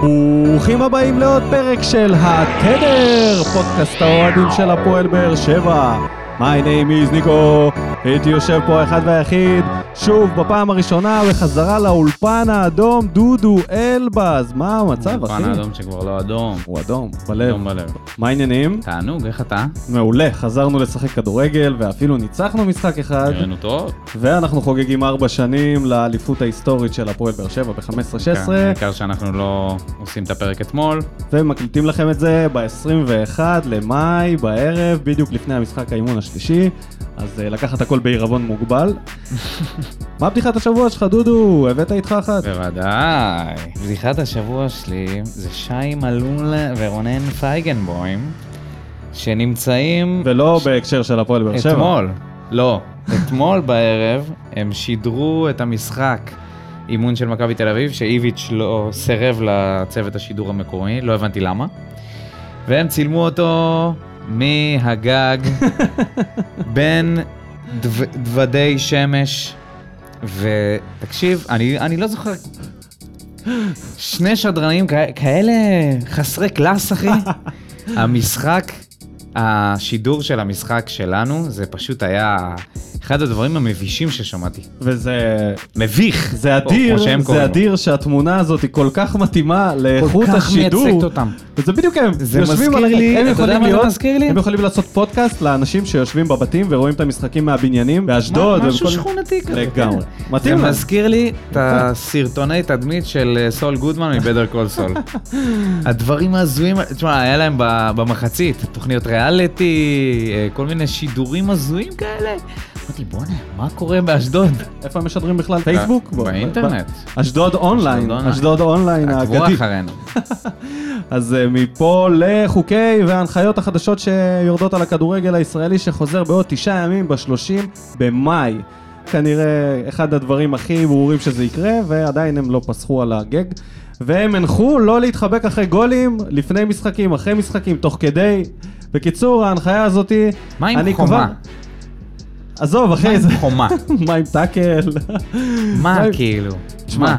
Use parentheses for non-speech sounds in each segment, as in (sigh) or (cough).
ברוכים הבאים לעוד פרק של התדר, פודקאסט האוהדים של הפועל באר שבע. My name is ניקו, הייתי יושב פה האחד והיחיד, שוב בפעם הראשונה בחזרה לאולפן האדום, דודו אלבז, מה המצב אחי? האולפן האדום שכבר לא אדום. הוא אדום, בלב. אדום בלב. מה העניינים? תענוג, איך אתה? מעולה, חזרנו לשחק כדורגל ואפילו ניצחנו משחק אחד. נראינו טוב. ואנחנו חוגגים ארבע שנים לאליפות ההיסטורית של הפועל באר שבע ב-15-16. כן, העיקר שאנחנו לא עושים את הפרק אתמול. ומקליטים לכם את זה ב-21 למאי בערב, בדיוק לפני המשחק האימון השלישי, אז uh, לקחת הכל בעירבון מוגבל. (laughs) מה בדיחת השבוע שלך, דודו? הבאת איתך אחת? בוודאי. בדיחת השבוע שלי זה שי מלול ורונן פייגנבוים, שנמצאים... ולא בהקשר של הפועל באר שבע. אתמול. לא. אתמול בערב הם שידרו את המשחק אימון של מכבי תל אביב, שאיביץ' לא סירב לצוות השידור המקורי, לא הבנתי למה. והם צילמו אותו מהגג (laughs) בין דו, דוודי שמש, ותקשיב, אני, אני לא זוכר, שני שדרנים כ- כאלה חסרי קלאס, אחי. (laughs) המשחק, השידור של המשחק שלנו, זה פשוט היה אחד הדברים המבישים ששמעתי. וזה מביך. זה או אדיר, שהם זה קוראים לו. אדיר שהתמונה הזאת היא כל כך מתאימה לאיכות כך השידור. מייצגת אותם. וזה בדיוק הם, זה יושבים מזכיר על- לי- הם אתה יודע יכולים מה זה להיות, מזכיר לי? הם יכולים לעשות פודקאסט לאנשים שיושבים בבתים ורואים את המשחקים מהבניינים באשדוד. משהו ובכל- שכונתי כזה. לגמרי. זה מתאים להם. מזכיר לי את הסרטוני תדמית של אה, סול גודמן מבדר קול סול. (laughs) הדברים ההזויים, תשמע, היה להם ב- במחצית, תוכניות ריאליטי, אה, כל מיני שידורים הזויים כאלה. אמרתי, בואנה, מה קורה באשדוד? איפה הם משדרים בכלל? פייסבוק? באינטרנט. אשדוד אונליין. אשדוד אונליין עקבו האגדי. אחרינו. (laughs) אז אה, מפה לחוקי וההנחיות החדשות שיורדות על הכדורגל הישראלי שחוזר בעוד תשעה ימים ב-30 במאי. כנראה אחד הדברים הכי ברורים שזה יקרה, ועדיין הם לא פסחו על הגג. והם הנחו לא להתחבק אחרי גולים, לפני משחקים, אחרי משחקים, תוך כדי. בקיצור, ההנחיה הזאתי... מה עם חומה? כבר- עזוב, מה אחי, עם זה... חומה? (laughs) מה עם טאקל? מה מה- כאילו? תשמע, מה?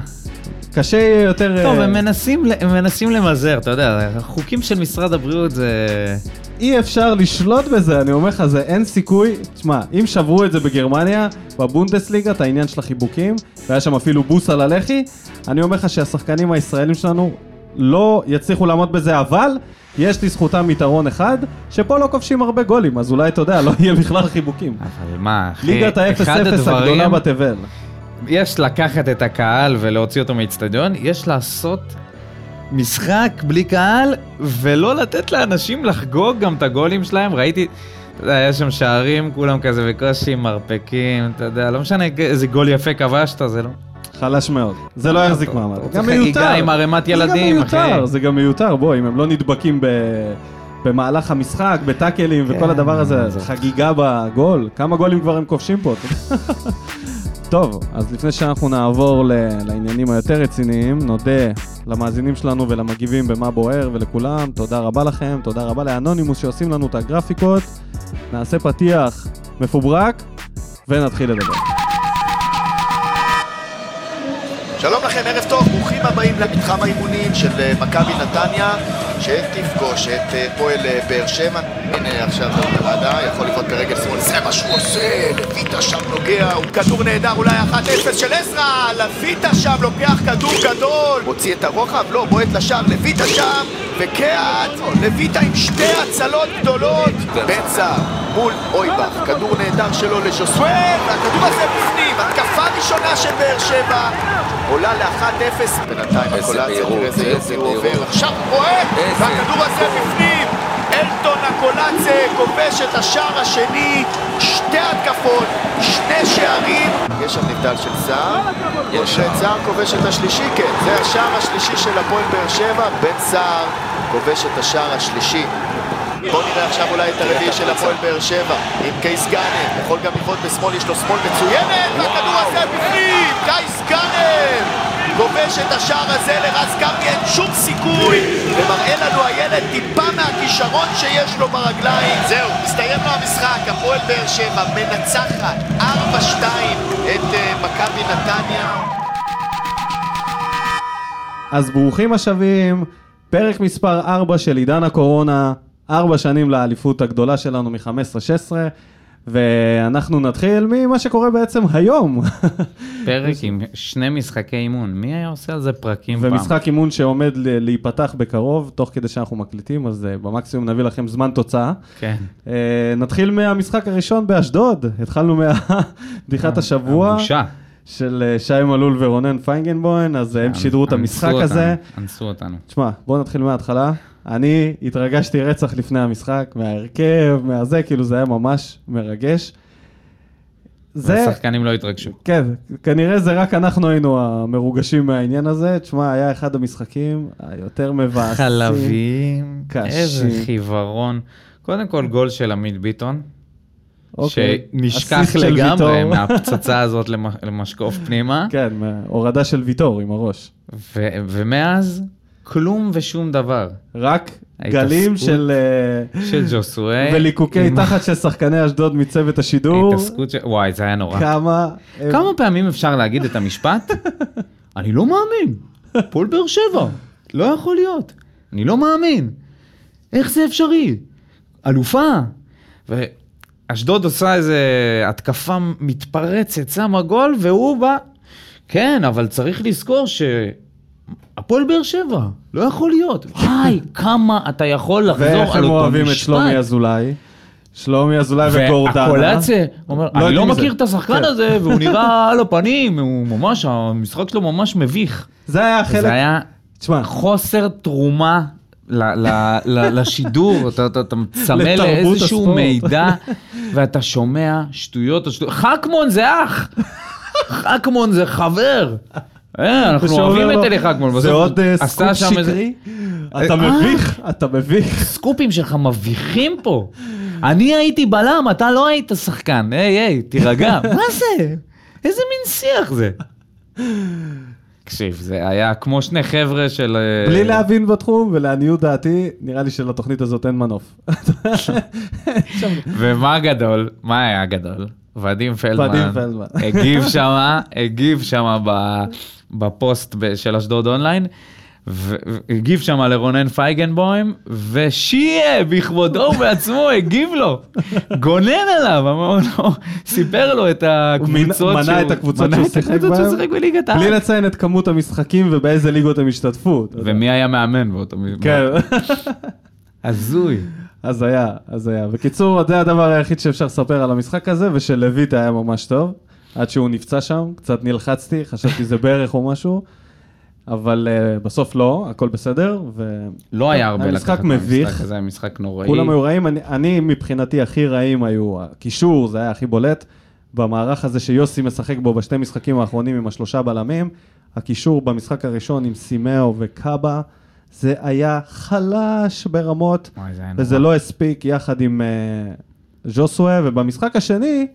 קשה יהיה יותר... טוב, אה, הם מנסים מנסים למזער, אתה יודע, החוקים של משרד הבריאות זה... אי אפשר לשלוט בזה, אני אומר לך, זה אין סיכוי. תשמע, אם שברו את זה בגרמניה, בבונדסליגה, את העניין של החיבוקים, והיה שם אפילו בוס על הלחי, אני אומר לך שהשחקנים הישראלים שלנו לא יצליחו לעמוד בזה, אבל יש לזכותם יתרון אחד, שפה לא כובשים הרבה גולים, אז אולי, אתה יודע, לא יהיה בכלל חיבוקים. אבל מה, אחי, ליגת אחד ה-0-0 הגדולה בתבל. יש לקחת את הקהל ולהוציא אותו מאיצטדיון, יש לעשות משחק בלי קהל, ולא לתת לאנשים לחגוג גם את הגולים שלהם. ראיתי, אתה יודע, יש שם שערים, כולם כזה בקושי מרפקים, אתה יודע, לא משנה איזה גול יפה כבשת, זה לא... חלש מאוד. זה לא יחזיק מעמד. גם רוצה חגיגה מיותר. עם ערימת זה ילדים, גם אחי. מיותר, זה גם מיותר, בוא, אם הם לא נדבקים ב... במהלך המשחק, בטאקלים וכל כן, הדבר הזה, זה- חגיגה בגול, כמה גולים כבר הם כובשים פה? (laughs) טוב, אז לפני שאנחנו נעבור ל- לעניינים היותר רציניים, נודה למאזינים שלנו ולמגיבים במה בוער ולכולם, תודה רבה לכם, תודה רבה לאנונימוס שעושים לנו את הגרפיקות, נעשה פתיח מפוברק ונתחיל לדבר. שלום לכם, ערב טוב, ברוכים הבאים למתחם האימונים של אה, מכבי נתניה שתפגוש את אה, פועל אה, באר שבע. הנה עכשיו ברדה, יכול לבעוט ברגל שמאל, זה מה שהוא עושה, לויטה שם נוגע, הוא כדור נהדר, אולי 1-0 של עזרא, לויטה שם לוקח כדור גדול, מוציא את הרוחב, לא, בועט לשער, לויטה שם, וקהת, לויטה עם שתי הצלות גדולות, בן סער מול אויבך, כדור נהדר שלו לז'וסואל, והכדור הזה בפנים, התקפה ראשונה של באר שבע, עולה ל-1-0, בינתיים הקולציה, תראה איזה יופי הוא עובר, עכשיו הוא בועט, והכדור הזה בפנים, אלטון הקולציה כובש את השער השני, שתי התקפות, שני שערים. יש שם נבדל של סער, משה סער כובש את השלישי, כן, זה השער השלישי של הפועל באר שבע, בן סער כובש את השער השלישי. בואו נראה עכשיו אולי את הרביעי של הפועל באר שבע. עם קייס גאנם, יכול גם לבעוט בשמאל, יש לו שמאל מצוינת, והכדור הזה בפנים, קייס גאנם כובש את השער הזה לרז כרמי, אין שום סיכוי ומראה לנו הילד טיפה מהכישרון שיש לו ברגליים. זהו, מסתיים לו המשחק, הפועל באר שבע מנצחת 4-2 את uh, מכבי נתניה. אז ברוכים השבים, פרק מספר 4 של עידן הקורונה, 4 שנים לאליפות הגדולה שלנו מ-15-16, ואנחנו נתחיל ממה שקורה בעצם היום. פרק עם שני משחקי אימון, מי היה עושה על זה פרקים פעם? ומשחק אימון שעומד להיפתח בקרוב, תוך כדי שאנחנו מקליטים, אז uh, במקסימום נביא לכם זמן תוצאה. כן. Uh, נתחיל מהמשחק הראשון באשדוד, התחלנו מבדיחת השבוע בושה. של אה, שי מלול ורונן פיינגנבוים, אז אה, הם שידרו את המשחק הזה. אנסו אותנו. תשמע, בואו נתחיל מההתחלה. אני התרגשתי רצח לפני המשחק, מההרכב, מהזה, כאילו זה היה ממש מרגש. זה, השחקנים לא התרגשו. כן, כנראה זה רק אנחנו היינו המרוגשים מהעניין הזה. תשמע, היה אחד המשחקים היותר מבאסים. חלבים, קשים. איזה חיוורון. קודם כל גול של עמית ביטון, אוקיי. שנשכח לגמרי. מהפצצה (laughs) הזאת למ- למשקוף פנימה, כן, הורדה של ויטור עם הראש. ו- ומאז כלום ושום דבר. רק גלים של... אה, של ג'וסואי. (laughs) וליקוקי תחת של שחקני אשדוד מצוות השידור. ההתעסקות של... וואי, זה היה נורא. כמה... הם- כמה פעמים אפשר להגיד את המשפט? (laughs) אני לא מאמין. הפועל באר שבע. לא יכול להיות. אני לא מאמין. איך זה אפשרי? אלופה. ואשדוד עושה איזה התקפה מתפרצת, שמה גול, והוא בא... כן, אבל צריך לזכור ש... הפועל באר שבע, לא יכול להיות. וואי, כמה אתה יכול לחזור על אותו ואיך משפט. הם אוהבים את שלומי אזולאי. שלומי אזולאי וגורדנה. והקולציה, הוא אומר, לא אני לא מזה." מכיר את השחקן כן. הזה, והוא (laughs) נראה על הפנים, הוא ממש, המשחק שלו ממש מביך. זה היה חלק... זה היה תשמע, חוסר תרומה ל- ל- ל- לשידור, (laughs) אתה- אתה אתה מצמא לאיזשהו הספורט. מידע, (laughs) ואתה שומע שטויות שטויות. חכמון זה אח! חכמון זה חבר! אה, אנחנו אוהבים את אלי חכמון. זה עוד אה, סקופ שקרי? אתה אה? מביך, אתה מביך. סקופים שלך מביכים פה. אני הייתי בלם, אתה לא היית שחקן. היי, היי, תירגע. (laughs) מה זה? איזה מין שיח זה? תקשיב, זה היה כמו שני חבר'ה של... בלי להבין בתחום, ולעניות דעתי, נראה לי שלתוכנית הזאת אין מנוף. (laughs) ומה גדול? מה היה גדול? ודים פלדמן. ודים פלדמן. הגיב שמה, הגיב שמה ב- בפוסט של אשדוד אונליין. והגיב שם לרונן פייגנבוים, ושיהיה בכבודו ובעצמו הגיב לו, גונן עליו, אמר לו, סיפר לו את הוא מנ- הקבוצות מנה את הקבוצות מנה שהוא את שיחק הקבוצות שהוא בהן, שיחק בליגת העל. בלי לציין את כמות המשחקים ובאיזה ליגות הם השתתפו. ומי היה מאמן באותו כן. הזוי. אז היה, אז היה. בקיצור, זה הדבר היחיד שאפשר לספר על המשחק הזה, ושלויט היה ממש טוב. עד שהוא נפצע שם, קצת נלחצתי, חשבתי זה ברך או משהו, אבל uh, בסוף לא, הכל בסדר, ו... לא היה הרבה לקחת מביך. מהמשחק הזה, היה משחק נוראי. כולם היו רעים, אני, אני מבחינתי הכי רעים היו, הקישור זה היה הכי בולט, במערך הזה שיוסי משחק בו בשתי משחקים האחרונים עם השלושה בלמים, הקישור במשחק הראשון עם סימאו וקאבה, זה היה חלש ברמות, וואי, זה וזה נורא. לא הספיק יחד עם uh, ז'וסווה, ובמשחק השני,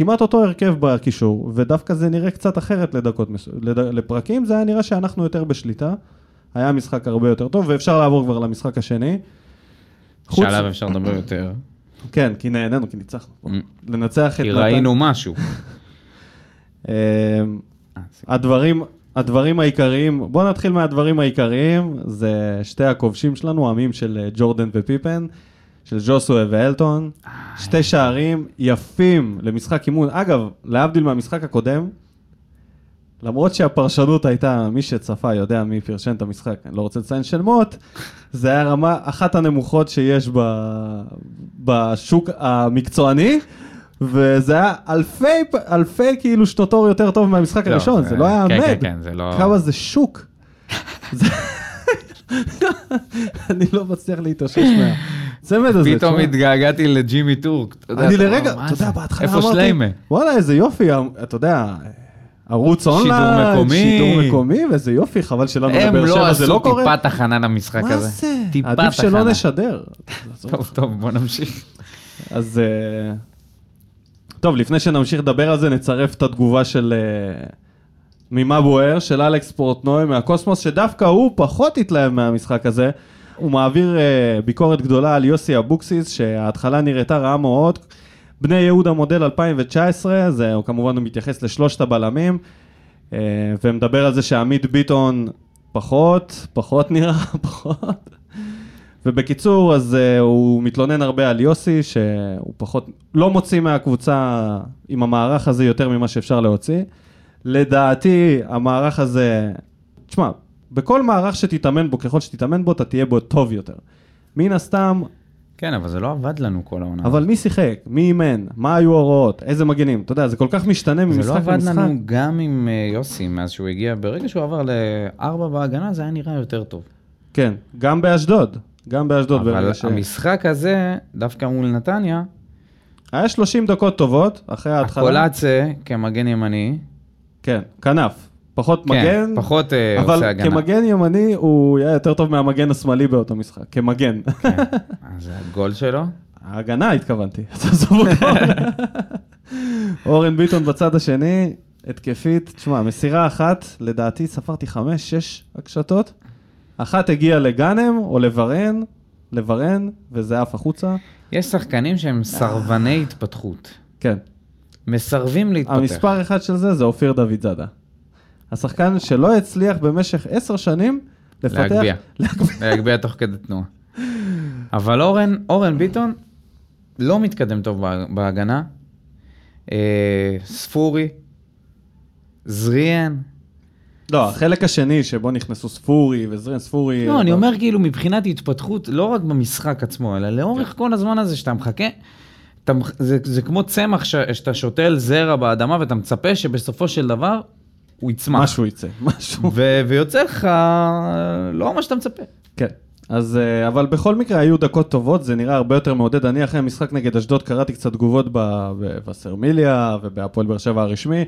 כמעט אותו הרכב בקישור, ודווקא זה נראה קצת אחרת לדקות, לד... לפרקים, זה היה נראה שאנחנו יותר בשליטה, היה משחק הרבה יותר טוב, ואפשר לעבור כבר למשחק השני. חוץ- שעליו אפשר לדבר יותר. כן, כי נהנינו, כי ניצחנו. לנצח את... כי ראינו משהו. (laughs) אה, הדברים, הדברים העיקריים, בואו נתחיל מהדברים העיקריים, זה שתי הכובשים שלנו, עמים של אה, ג'ורדן ופיפן, של ג'וסווה ואלטון, שתי שערים יפים למשחק אימון. אגב, להבדיל מהמשחק הקודם, למרות שהפרשנות הייתה, מי שצפה יודע מי פרשן את המשחק, אני לא רוצה לציין שמות, זה היה רמה, אחת הנמוכות שיש ב, בשוק המקצועני, וזה היה אלפי, אלפי כאילו שנות אור יותר טוב מהמשחק לא, הראשון, זה- זה לא היה כן, עמד. כן, כן, זה לא- כמה זה שוק. (laughs) (laughs) אני לא מצליח להתאושש מהצמד הזה. פתאום תשמע. התגעגעתי לג'ימי טורק. אני לרגע, מה אתה יודע? בהתחלה איפה אמרתי, שליימה? וואלה, איזה יופי, אתה יודע, ערוץ אונליין, מקומי. שידור מקומי, ואיזה יופי, חבל שלנו הם בבאר לא שבע זה לא עשו קורה. טיפת הכנה למשחק מה הזה. זה? טיפת עדיף שלא. נשדר. טוב, טוב, בוא נמשיך. אז... אה, טוב, לפני שנמשיך לדבר על זה, נצרף את התגובה של... אה, ממה בוער, של אלכס פורטנוי מהקוסמוס, שדווקא הוא פחות התלהב מהמשחק הזה. הוא מעביר אה, ביקורת גדולה על יוסי אבוקסיס, שההתחלה נראתה רעה מאוד. בני יהודה מודל 2019, זה הוא כמובן הוא מתייחס לשלושת הבלמים, אה, ומדבר על זה שעמית ביטון פחות, פחות נראה, (laughs) פחות. ובקיצור, אז uh, הוא מתלונן הרבה על יוסי, שהוא פחות, לא מוציא מהקבוצה עם המערך הזה יותר ממה שאפשר להוציא. לדעתי, המערך הזה, תשמע, בכל מערך שתתאמן בו, ככל שתתאמן בו, אתה תהיה בו טוב יותר. מן הסתם, כן, אבל זה לא עבד לנו כל העונה. אבל מי שיחק? מי אימן? מה היו ההוראות? איזה מגנים? אתה יודע, זה כל כך משתנה זה ממשחק לא עבד למשחק. לנו גם עם אה, יוסי מאז שהוא הגיע. ברגע שהוא עבר לארבע בהגנה, זה היה נראה יותר טוב. כן, גם באשדוד. גם באשדוד. אבל ש- המשחק הזה, דווקא מול נתניה, היה 30 דקות טובות, אחרי ההתחלה. הקולאצה כמגן ימני, כן, כנף. פחות כן, מגן, פחות אה, אבל עושה הגנה. כמגן ימני הוא היה יותר טוב מהמגן השמאלי באותו משחק, כמגן. כן. (laughs) אז הגול שלו, ההגנה התכוונתי, תעזוב אותו. (laughs) אורן ביטון בצד השני, התקפית, תשמע, מסירה אחת, לדעתי ספרתי חמש, שש הקשתות. אחת הגיעה לגאנם או לברן, לברן, וזה עף החוצה. יש שחקנים שהם סרבני התפתחות. כן. מסרבים להתפתח. המספר אחד של זה זה אופיר דוד זאדה. השחקן שלא הצליח במשך עשר שנים לפתח... להגביה. להגביה. תוך כדי תנועה. אבל אורן, אורן ביטון לא מתקדם טוב בה- בהגנה. אה, ספורי, זריאן. לא, החלק השני שבו נכנסו ספורי וזרין ספורי... לא, אני אומר כאילו מבחינת התפתחות, לא רק במשחק עצמו, אלא לאורך כל הזמן הזה שאתה מחכה, אתה, זה, זה כמו צמח ש, שאתה שותל זרע באדמה ואתה מצפה שבסופו של דבר הוא יצמח. משהו יצא, משהו. ו- ויוצא לך לא מה שאתה מצפה. כן. אז, אה, אבל בכל מקרה היו דקות טובות, זה נראה הרבה יותר מעודד. אני אחרי המשחק נגד אשדוד קראתי קצת תגובות ב- בווסרמיליה ובהפועל באר שבע הרשמי.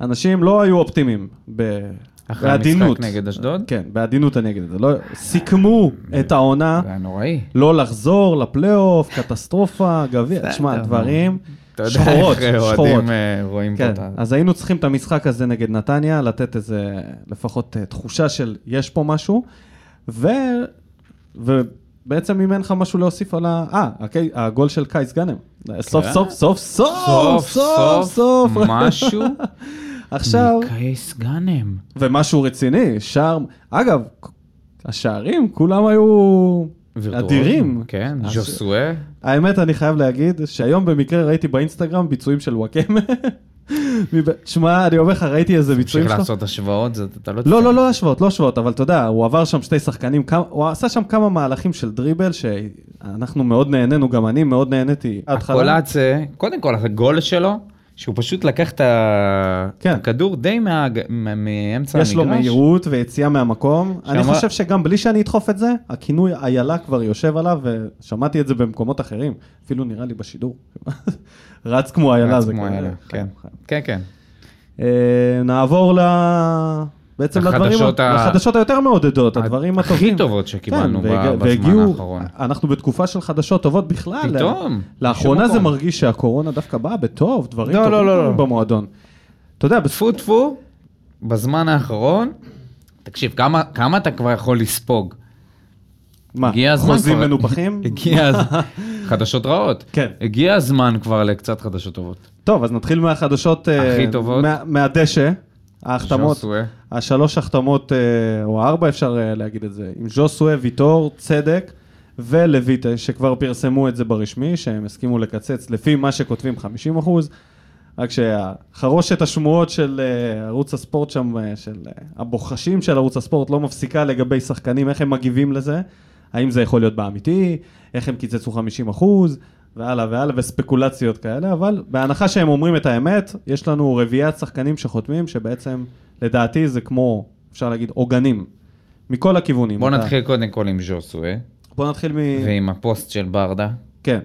אנשים לא היו אופטימיים, ב- אחרי בעדינות. המשחק נגד אשדוד? כן, בעדינות אני אגיד את זה. לא, סיכמו את העונה, זה היה נוראי. לא לחזור לפלייאוף, קטסטרופה, גביע, תשמע, דברים אתה יודע שחורות, איך. אוהדים אה, רואים פה כן, את ה... אז היינו צריכים את המשחק הזה נגד נתניה, לתת איזה, לפחות אה, תחושה של יש פה משהו, ו... ובעצם אם אין לך משהו להוסיף על ה... אה, הקי- הגול של קייס גאנם. סוף כן. סוף, סוף, סוף, סוף סוף, סוף. משהו (laughs) עכשיו, מקייס גאנם. ומשהו רציני, שער, אגב, השערים כולם היו וירטואוזים, אדירים. כן, אז- ז'וסואה. האמת, אני חייב להגיד שהיום במקרה ראיתי באינסטגרם ביצועים של וואקמה. (laughs) שמע, אני אומר לך, ראיתי איזה ביצועים צריך שלו. לעשות השוואות, זה- אתה לא... לא, לא, לא השוואות, לא השוואות, אבל אתה יודע, הוא עבר שם שתי שחקנים, כמה- הוא עשה שם כמה מהלכים של דריבל, שאנחנו מאוד נהנינו, גם אני מאוד נהניתי. הקולאצה, קודם כל, הגול שלו, שהוא פשוט לקח את כן. הכדור די מהג- מאמצע המגרש. יש לו מהירות ויציאה מהמקום. אני שמה- חושב שגם בלי שאני אדחוף את זה, הכינוי איילה כבר יושב עליו, ושמעתי את זה במקומות אחרים, אפילו נראה לי בשידור. (laughs) רץ כמו איילה. רץ זה כמו איילה, כן. כן, כן. אה, נעבור ל... בעצם לדברים, ה- לחדשות היותר מעודדות, הדברים הכי הטובים. טובות שקיבלנו כן, בזמן והגיעו- האחרון. אנחנו בתקופה של חדשות טובות בכלל. פתאום, לאחרונה זה. מרגיש שהקורונה דווקא באה בטוב, דברים לא, טובים לא, לא, לא. במועדון. אתה יודע, טפו טפו, בזמן האחרון, תקשיב, כמה, כמה אתה כבר יכול לספוג? מה, חוזים כבר. מנופחים? (laughs) הגיע הזמן, (laughs) חדשות רעות. כן. הגיע הזמן כבר לקצת חדשות טובות. טוב, אז נתחיל מהחדשות... אה, הכי טובות. מה- מהדשא, ההחתמות. השלוש החתמות, אה, או הארבע אפשר אה, להגיד את זה, עם ז'וסואה, ויטור, צדק ולויטה, שכבר פרסמו את זה ברשמי, שהם הסכימו לקצץ לפי מה שכותבים 50 אחוז. רק שהחרושת השמועות של אה, ערוץ הספורט שם, אה, של אה, הבוחשים של ערוץ הספורט לא מפסיקה לגבי שחקנים, איך הם מגיבים לזה, האם זה יכול להיות באמיתי, איך הם קיצצו 50 אחוז, והלאה והלאה, וספקולציות כאלה, אבל בהנחה שהם אומרים את האמת, יש לנו רביעיית שחקנים שחותמים, שבעצם, לדעתי זה כמו, אפשר להגיד, עוגנים, מכל הכיוונים. בוא אתה- נתחיל קודם כל עם ז'וסואה, בוא נתחיל מ... ועם הפוסט של ברדה. כן.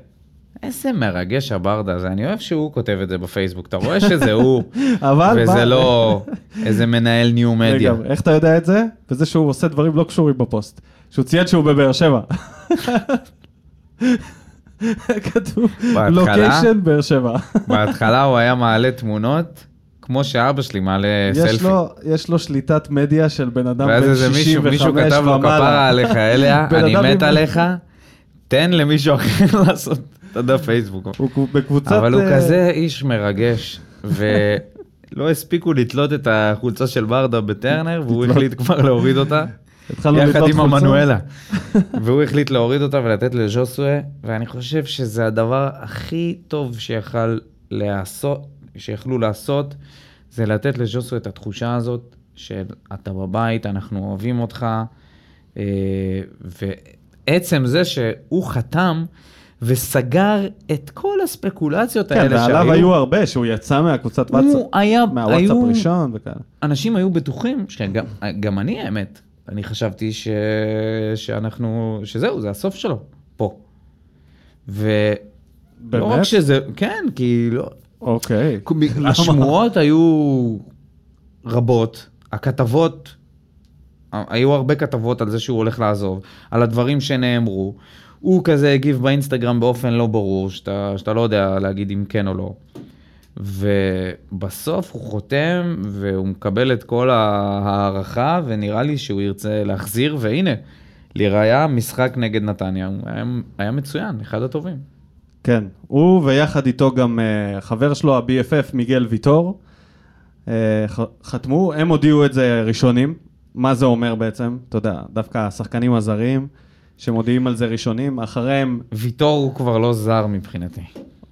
איזה מרגש הברדה הזה, אני אוהב שהוא כותב את זה בפייסבוק, אתה רואה שזה הוא, (laughs) אבל... וזה לא איזה מנהל new media. לגמרי. איך אתה יודע את זה? וזה שהוא עושה דברים לא קשורים בפוסט. שהוא ציין שהוא בבאר שבע. (laughs) כתוב? location באר שבע. בהתחלה הוא היה מעלה תמונות, כמו שאבא שלי מעלה יש סלפי. לו, יש לו שליטת מדיה של בן אדם ואז בן איזה מישהו, 65 מישהו כתב לו ומעלה. כפרה עליך אליה, (laughs) אני מת עם- עליך, תן למישהו אחר (laughs) לעשות את הדף פייסבוק. הוא בקבוצת... אבל הוא אה, כזה איש מרגש, לא (laughs) הספיקו לתלות את החולצה של ברדה בטרנר, והוא. החליט כבר להוריד אותה, יחד עם. המנואלה. והוא החליט להוריד אותה ולתת לז'וסווה, ואני חושב שזה הדבר הכי טוב שיכל לעשות, שיכלו לעשות, זה לתת לז'וסווה את התחושה הזאת של אתה בבית, אנחנו אוהבים אותך, אה, ועצם זה שהוא חתם וסגר את כל הספקולציות כן, האלה ועליו היו הרבה, שהוא יצא מהקבוצת וואטסאפ, היה, מהוואטסאפ היו, ראשון וכאלה. אנשים היו בטוחים, שגם גם אני האמת, אני חשבתי ש... שאנחנו, שזהו, זה הסוף שלו, פה. ולא באמת? רק שזה, כן, כי לא... אוקיי. השמועות היו רבות, הכתבות, היו הרבה כתבות על זה שהוא הולך לעזוב, על הדברים שנאמרו. הוא כזה הגיב באינסטגרם באופן לא ברור, שאתה, שאתה לא יודע להגיד אם כן או לא. ובסוף הוא חותם והוא מקבל את כל ההערכה, ונראה לי שהוא ירצה להחזיר, והנה, לראיה, משחק נגד נתניה, הוא היה, היה מצוין, אחד הטובים. כן, הוא ויחד איתו גם אה, חבר שלו, ה-BFF, מיגל ויטור, ח- חתמו, הם הודיעו את זה ראשונים. מה זה אומר בעצם? אתה יודע, דווקא השחקנים הזרים שמודיעים על זה ראשונים, אחריהם, ויטור הוא כבר לא זר מבחינתי.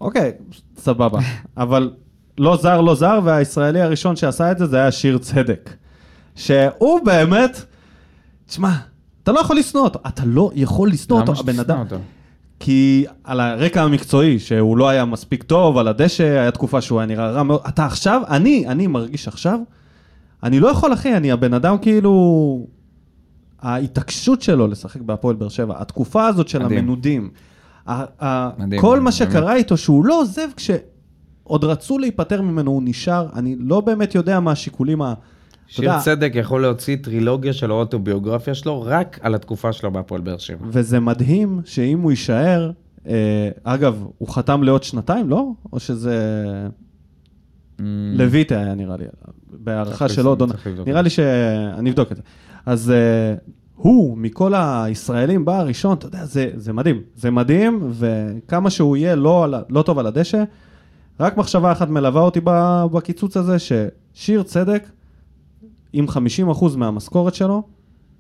אוקיי, סבבה. אבל לא זר, לא זר, והישראלי הראשון שעשה את זה, זה היה שיר צדק. שהוא באמת, תשמע, אתה לא יכול לשנוא אותו, אתה לא יכול לשנוא אותו, הבן אדם. אותו? כי על הרקע המקצועי, שהוא לא היה מספיק טוב, על הדשא, היה תקופה שהוא היה נראה רע מאוד. אתה עכשיו, אני, אני מרגיש עכשיו, אני לא יכול, אחי, אני הבן אדם כאילו... ההתעקשות שלו לשחק בהפועל באר שבע, התקופה הזאת של מדהים. המנודים, מדהים, כל באמת. מה שקרה איתו, שהוא לא עוזב כשעוד רצו להיפטר ממנו, הוא נשאר, אני לא באמת יודע מה השיקולים ה... שיר יודע, צדק יכול להוציא טרילוגיה של האוטוביוגרפיה שלו רק על התקופה שלו בהפועל באר שבע. וזה מדהים שאם הוא יישאר, אה, אגב, הוא חתם לעוד שנתיים, לא? או שזה... Mm, לויטה היה נראה לי, בהערכה שלו, לבדוק. נראה לי ש... אני אבדוק את זה. אז אה, הוא, מכל הישראלים, בא הראשון, אתה יודע, זה, זה מדהים. זה מדהים, וכמה שהוא יהיה לא, לא טוב על הדשא, רק מחשבה אחת מלווה אותי בקיצוץ הזה, ששיר צדק, עם 50% מהמשכורת שלו,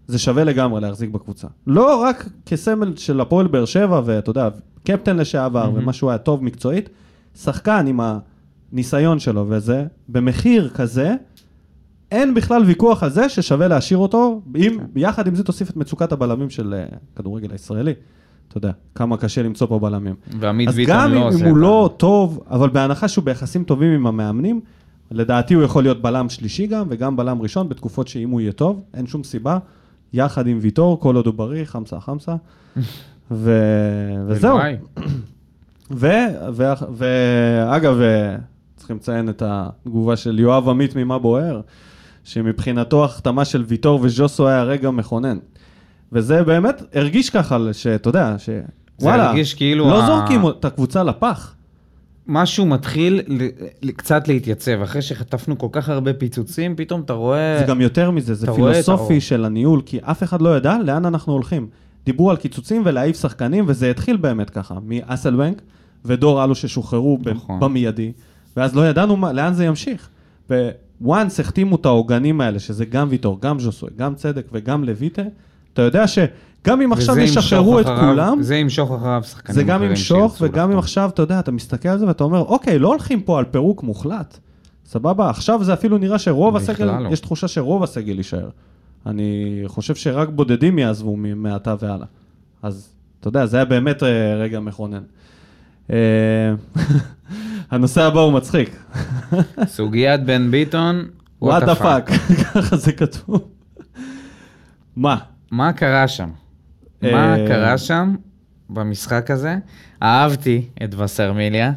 זה שווה לגמרי להחזיק בקבוצה. לא רק כסמל של הפועל באר שבע, ואתה יודע, קפטן לשעבר, מהמם. ומשהו היה טוב מקצועית, שחקן עם הניסיון שלו וזה, במחיר כזה, אין בכלל ויכוח על זה ששווה להשאיר אותו, אם יחד עם זה תוסיף את מצוקת הבלמים של אה, כדורגל הישראלי. אתה יודע, כמה קשה למצוא פה בלמים. ועמית אז ביטון גם לא אם, עושה אם את הוא ה- לא טוב, אבל בהנחה שהוא ביחסים טובים עם המאמנים, לדעתי הוא יכול להיות בלם שלישי גם, וגם בלם ראשון, בתקופות שאם הוא יהיה טוב, אין שום סיבה, יחד עם ויטור, כל עוד הוא בריא, חמסה חמסה. (laughs) ו... וזהו. וואי, (clears throat) ו... ו... ואגב, אה, צריכים לציין את התגובה של יואב עמית ממה בוער, שמבחינתו החתמה של ויטור וז'וסו היה רגע מכונן. וזה באמת הרגיש ככה, שאתה יודע, ש... וואלה, הרגיש כאילו לא ה- זורקים את הקבוצה לפח. משהו מתחיל קצת להתייצב, אחרי שחטפנו כל כך הרבה פיצוצים, פתאום אתה רואה... זה גם יותר מזה, זה פילוסופי. של הניהול, כי אף אחד לא ידע לאן אנחנו הולכים. דיברו על קיצוצים ולהעיף שחקנים, וזה התחיל באמת ככה, מאסלבנק ודור אלו ששוחררו נכון. במיידי, ואז לא ידענו מה, לאן זה ימשיך. וואנס החתימו את העוגנים האלה, שזה גם ויטור, גם ז'וסוי, גם צדק וגם לויטה, אתה יודע שגם אם עכשיו ישחררו את אחריו- כולם, זה ימשוך אחריו שחקנים זה גם אחרים ימשוך, וגם אם. עכשיו, אתה יודע, אתה מסתכל על זה ואתה אומר, אוקיי, לא הולכים פה על פירוק מוחלט. סבבה, עכשיו זה אפילו נראה שרוב הסגל, לא. יש תחושה שרוב הסגל יישאר. אני חושב שרק בודדים יעזבו מעתה והלאה. אז, אתה יודע, זה היה באמת אה, רגע מכונן. אה, (laughs) הנושא הבא הוא מצחיק. (laughs) סוגיית בן ביטון, What the. fuck, ככה זה כתוב. מה? מה קרה שם? אה, מה קרה שם במשחק הזה? אהבתי את וסרמיליה.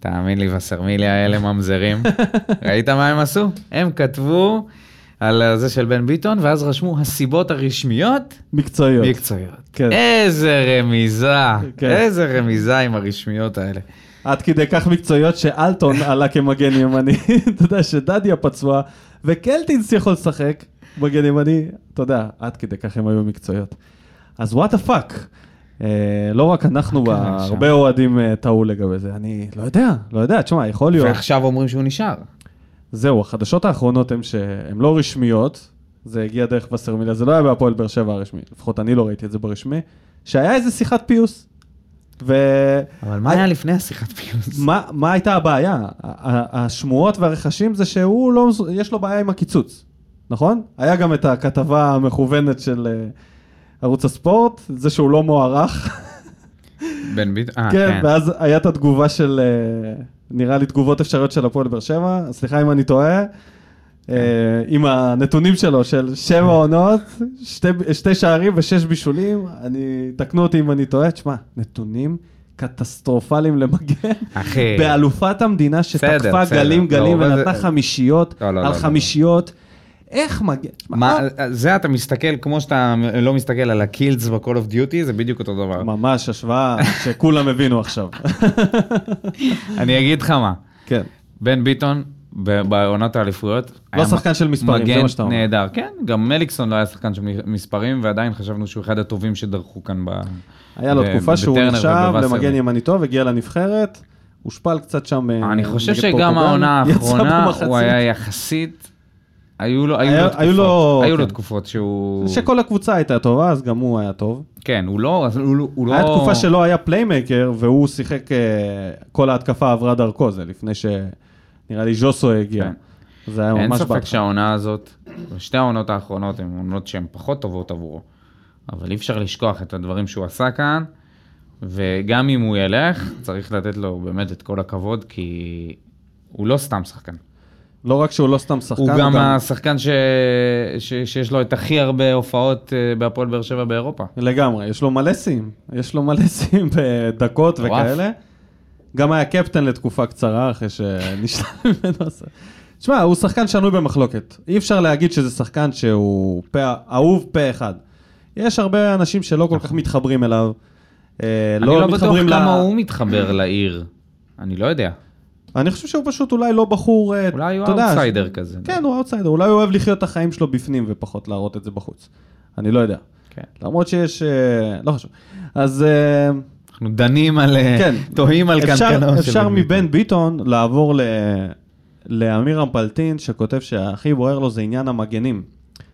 תאמין לי, וסרמיליה האלה ממזרים. (laughs) ראית מה הם עשו? הם כתבו על זה של בן ביטון, ואז רשמו הסיבות הרשמיות מקצועיות. מקצועיות. כן. איזה רמיזה, כן. איזה רמיזה עם הרשמיות האלה. עד כדי כך מקצועיות שאלטון (laughs) עלה כמגן ימני, אתה יודע שדדיה פצוע, וקלטינס יכול לשחק מגן ימני, אתה יודע, עד כדי כך הם היו מקצועיות. אז what the fuck. לא רק אנחנו, שם? הרבה אוהדים אה, טעו לגבי זה, אני לא יודע, לא יודע, תשמע, יכול להיות. ועכשיו אומרים שהוא נשאר. זהו, החדשות האחרונות הן שהן לא רשמיות, זה הגיע דרך וסרמיליה, זה לא היה בהפועל באר שבע הרשמי, לפחות אני לא ראיתי את זה ברשמי, שהיה איזה שיחת פיוס. ו... אבל מה היה לפני השיחת פיוס? מה, מה הייתה הבעיה? השמועות והרכשים זה שהוא לא, יש לו בעיה עם הקיצוץ, נכון? היה גם את הכתבה המכוונת של אה, ערוץ הספורט, זה שהוא לא מוערך. בן ביט... אה, כן, כן. ואז היה את התגובה של, אה, נראה לי תגובות אפשריות של הפועל באר שבע, סליחה אם אני טועה, אה, עם הנתונים שלו של שבע (laughs) עונות, שתי, שתי שערים ושש בישולים, אני, תקנו אותי אם אני טועה, תשמע, נתונים קטסטרופליים למגן, (laughs) אחי. באלופת המדינה בסדר, שתקפה בסדר. גלים גלים לא, אבל ונתנה זה- חמישיות לא, לא, לא, על לא. חמישיות, איך מגן, תשמע, מה, זה אתה מסתכל כמו שאתה לא מסתכל על ה kills ב- Call of Duty, זה בדיוק אותו דבר. ממש השוואה שכולם הבינו עכשיו, (laughs) אני אגיד לך מה, כן. בן ביטון ב- בעונות האליפויות, לא היה שחקן של מספרים, זה מגן מה שאתה אומר. נהדר, כן, גם מליקסון לא היה שחקן של מספרים, ועדיין חשבנו שהוא אחד הטובים שדרכו כאן ב... היה לו תקופה שהוא נחשב. למגן ימני טוב, הגיע לנבחרת, הושפל קצת שם אה, אני חושב שגם העונה (laughs) האחרונה. הוא היה יחסית, היו לו היו היה- לו היו לו- תקופות, היו לו כן. תקופות שהוא... שכל הקבוצה הייתה טובה, אז גם הוא היה טוב. כן, הוא לא... הוא לא- הוא לא... היה תקופה שלא היה playmaker, והוא שיחק, אה, כל ההתקפה עברה דרכו, זה לפני שנראה לי ז'וסו הגיע. כן. זה היה אין ממש ספק בהתחלה. שהעונה הזאת, שתי העונות האחרונות הן עונות שהן פחות טובות עבורו. אבל אי אפשר לשכוח את הדברים שהוא עשה כאן, וגם אם הוא ילך, צריך לתת לו באמת את כל הכבוד, כי הוא לא סתם שחקן. לא רק שהוא לא סתם שחקן, הוא גם השחקן ש... ש... שיש לו את הכי הרבה הופעות אה, בהפועל באר שבע באירופה. לגמרי, יש לו מלא שיאים, יש לו מלא שיאים בדקות. וכאלה. גם היה קפטן לתקופה קצרה, אחרי שנשלל ממנו. (laughs) תשמע, הוא שחקן שנוי במחלוקת. אי אפשר להגיד שזה שחקן שהוא פה, אהוב פה אחד. יש הרבה אנשים שלא כל כך מתחברים אליו. אה, אני לא בטוח מתחברים ל- כמה הוא מתחבר לעיר. אני לא יודע. אני חושב שהוא פשוט אולי לא בחור, אה, אולי הוא אאוטסיידר כזה. כן, הוא אאוטסיידר, אולי הוא אוהב לחיות את החיים שלו בפנים ופחות להראות את זה בחוץ. אני לא יודע. כן. למרות שיש, אה, לא חשוב. אז אה, אנחנו דנים על... כן, תוהים על קנקנו של אפשר. מבן ביטון לעבור ל... לאמיר אמפלטין, שכותב שהכי בוער לו זה עניין המגנים.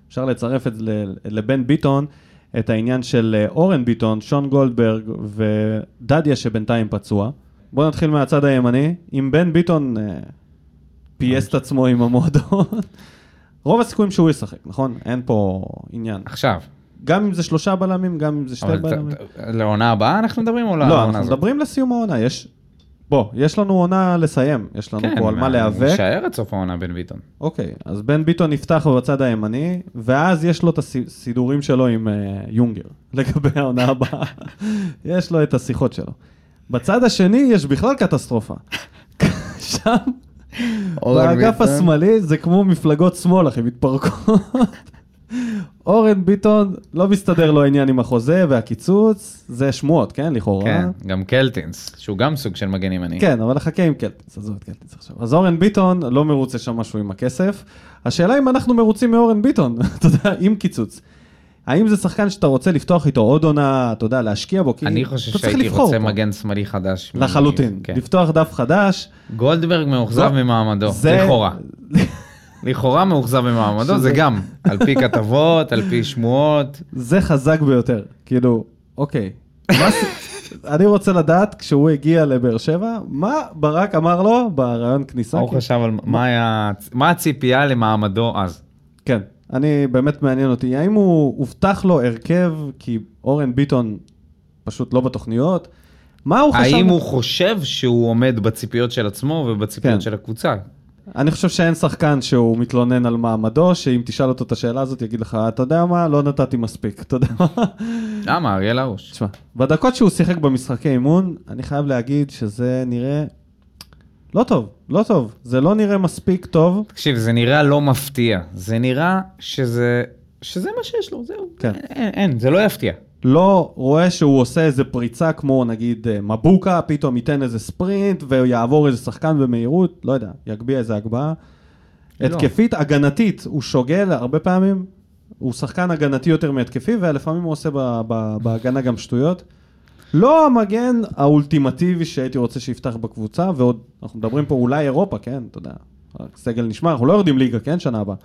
אפשר לצרף את לבן ביטון, את העניין של אורן ביטון, שון גולדברג ודדיה שבינתיים פצוע. בואו נתחיל מהצד הימני. אם בן ביטון אה, פייס את עצמו עם המועדון, רוב הסיכויים שהוא ישחק, נכון? אין פה עניין. עכשיו. גם אם זה שלושה בלמים, גם אם זה שתי אבל בלמים. ת- ת- לעונה הבאה אנחנו מדברים או לא, לעונה אנחנו הזאת? מדברים לסיום העונה, יש... בוא, יש לנו עונה לסיים, יש לנו כן, פה על מה הוא להיאבק. יישאר עד סוף העונה בן ביטון. אוקיי, אז בן ביטון יפתח בצד הימני, ואז יש לו את הסידורים שלו עם uh, יונגר, (laughs) לגבי העונה הבאה. יש לו את השיחות שלו. בצד השני יש בכלל קטסטרופה. (laughs) שם, באגף. השמאלי זה כמו מפלגות שמאל, אחי, מתפרקות. (laughs) אורן ביטון, לא מסתדר לו העניין עם החוזה והקיצוץ, זה שמועות, כן, לכאורה. כן, גם קלטינס, שהוא גם סוג של מגן ימני. כן, אבל נחכה עם קלטינס, עזוב את קלטינס עכשיו. אז אורן ביטון לא מרוצה שם משהו עם הכסף. השאלה אם אנחנו מרוצים מאורן ביטון, (laughs) אתה יודע, עם קיצוץ. האם זה שחקן שאתה רוצה לפתוח איתו עוד עונה, אתה יודע, להשקיע בו? כי אני חושב שהייתי רוצה אותו. מגן שמאלי חדש. מ- לחלוטין. כן. לפתוח דף חדש. גולדברג מאוכזב גול- ממעמדו, זה- לכאורה. (laughs) לכאורה מאוכזב ממעמדו, זה גם, על פי כתבות, על פי שמועות. זה חזק ביותר. כאילו, אוקיי. (laughs) אני רוצה לדעת, כשהוא הגיע לבאר שבע, מה ברק אמר לו ברעיון כניסה? הוא? חשב על מה הציפייה למעמדו אז? כן, אני באמת מעניין אותי, האם הוא הובטח לו הרכב כי אורן ביטון פשוט לא בתוכניות? מה הוא חשב? האם הוא חושב שהוא עומד בציפיות של עצמו ובציפיות כן. של הקבוצה? אני חושב שאין שחקן שהוא מתלונן על מעמדו, שאם תשאל אותו את השאלה הזאת, יגיד לך, אתה יודע מה, לא נתתי מספיק, אתה יודע מה? למה, אריאל הרוש? תשמע, בדקות שהוא שיחק במשחקי אימון, אני חייב להגיד שזה נראה לא טוב, לא טוב. זה לא נראה מספיק טוב. תקשיב, זה נראה לא מפתיע. זה נראה שזה, שזה מה שיש לו, זהו. כן. אין, אין, זה לא יפתיע. לא רואה שהוא עושה איזה פריצה כמו נגיד אה, מבוקה, פתאום ייתן איזה ספרינט ויעבור איזה שחקן במהירות, לא יודע, יגביה איזה הגבהה. לא. התקפית, הגנתית, הוא שוגל הרבה פעמים, הוא שחקן הגנתי יותר מהתקפי, ולפעמים הוא עושה בהגנה גם שטויות. לא המגן האולטימטיבי שהייתי רוצה שיפתח בקבוצה, ועוד, אנחנו מדברים פה אולי אירופה, כן, אתה יודע, הסגל נשמר, אנחנו לא יורדים ליגה, כן, שנה הבאה.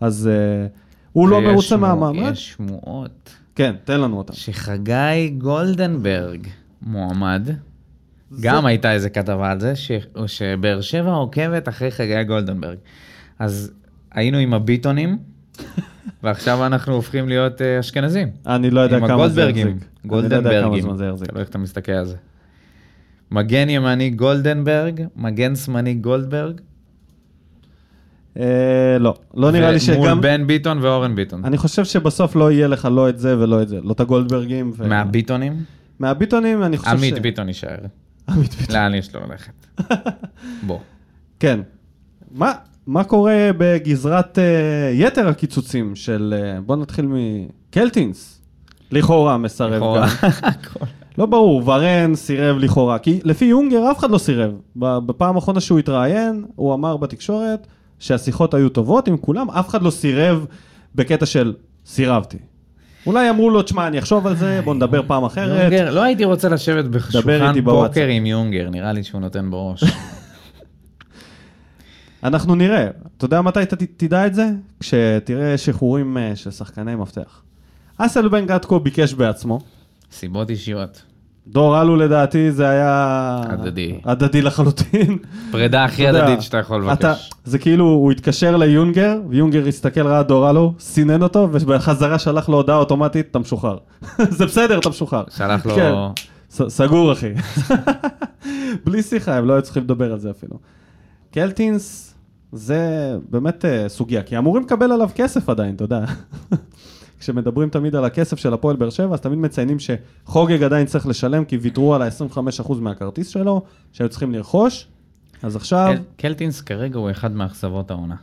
אז אה, הוא לא מרוצה מהמעמד? יש שמועות כן, תן לנו אותם. שחגי גולדנברג מועמד. גם הייתה איזה כתבה על זה, ש... שבאר שבע עוקבת אחרי חגי גולדנברג. אז היינו עם הביטונים, (laughs) ועכשיו אנחנו הופכים להיות אה, אשכנזים. אני לא יודע כמה זה. יחזיק. לא גולדנברגים. יחזיק. תלוי איך אתה מסתכל על זה. מגן ימני גולדנברג, מגן שמאלי גולדברג. אה, לא, לא נראה לי מול שגם... בן ביטון ואורן ביטון. אני חושב שבסוף לא יהיה לך לא את זה ולא את זה. לא את הגולדברגים. ו- מהביטונים? מהביטונים אני חושב ש... עמית ביטון יישאר. עמית ביטון. לאן יש לו ללכת? (laughs) בוא. כן. מה, מה קורה בגזרת אה, יתר הקיצוצים של... אה, בוא נתחיל מקלטינס. לכאורה מסרב. גם. (laughs) לא ברור, ורן סירב לכאורה, כי לפי יונגר אף אחד לא סירב. בפעם האחרונה שהוא התראיין, הוא אמר בתקשורת שהשיחות היו טובות עם כולם, אף אחד לא סירב בקטע של סירבתי. אולי אמרו לו, תשמע, אני אחשוב על זה, בוא נדבר פעם אחרת. יונגר, לא הייתי רוצה לשבת בשולחן. פוקר עם יונגר, נראה לי שהוא נותן בראש. (laughs) אנחנו נראה. אתה יודע מתי אתה תדע את זה? כשתראה שחרורים אה, של שחקני מפתח. אסל בן גטקו ביקש בעצמו. סיבות אישיות. דור אלו לדעתי זה היה... הדדי. הדדי לחלוטין. פרידה הכי אתה הדדית שאתה יכול אתה, לבקש. זה כאילו, הוא התקשר ליונגר, ויונגר הסתכל, ראה דור אלו, סינן אותו, ובחזרה שלח לו הודעה אוטומטית, אתה משוחרר. (laughs) זה בסדר, אתה משוחרר. שלח לו... כן. סגור, אחי. (laughs) בלי שיחה, הם לא היו צריכים לדבר על זה אפילו. קלטינס, זה באמת אה, סוגיה, כי אמורים לקבל עליו כסף עדיין, אתה יודע. (laughs) כשמדברים תמיד על הכסף של הפועל באר שבע, אז תמיד מציינים שחוגג עדיין צריך לשלם, כי ויתרו על ה-25% מהכרטיס שלו, שהיו צריכים לרכוש. אז עכשיו, קל- קלטינס כרגע הוא אחד מאכזבות העונה.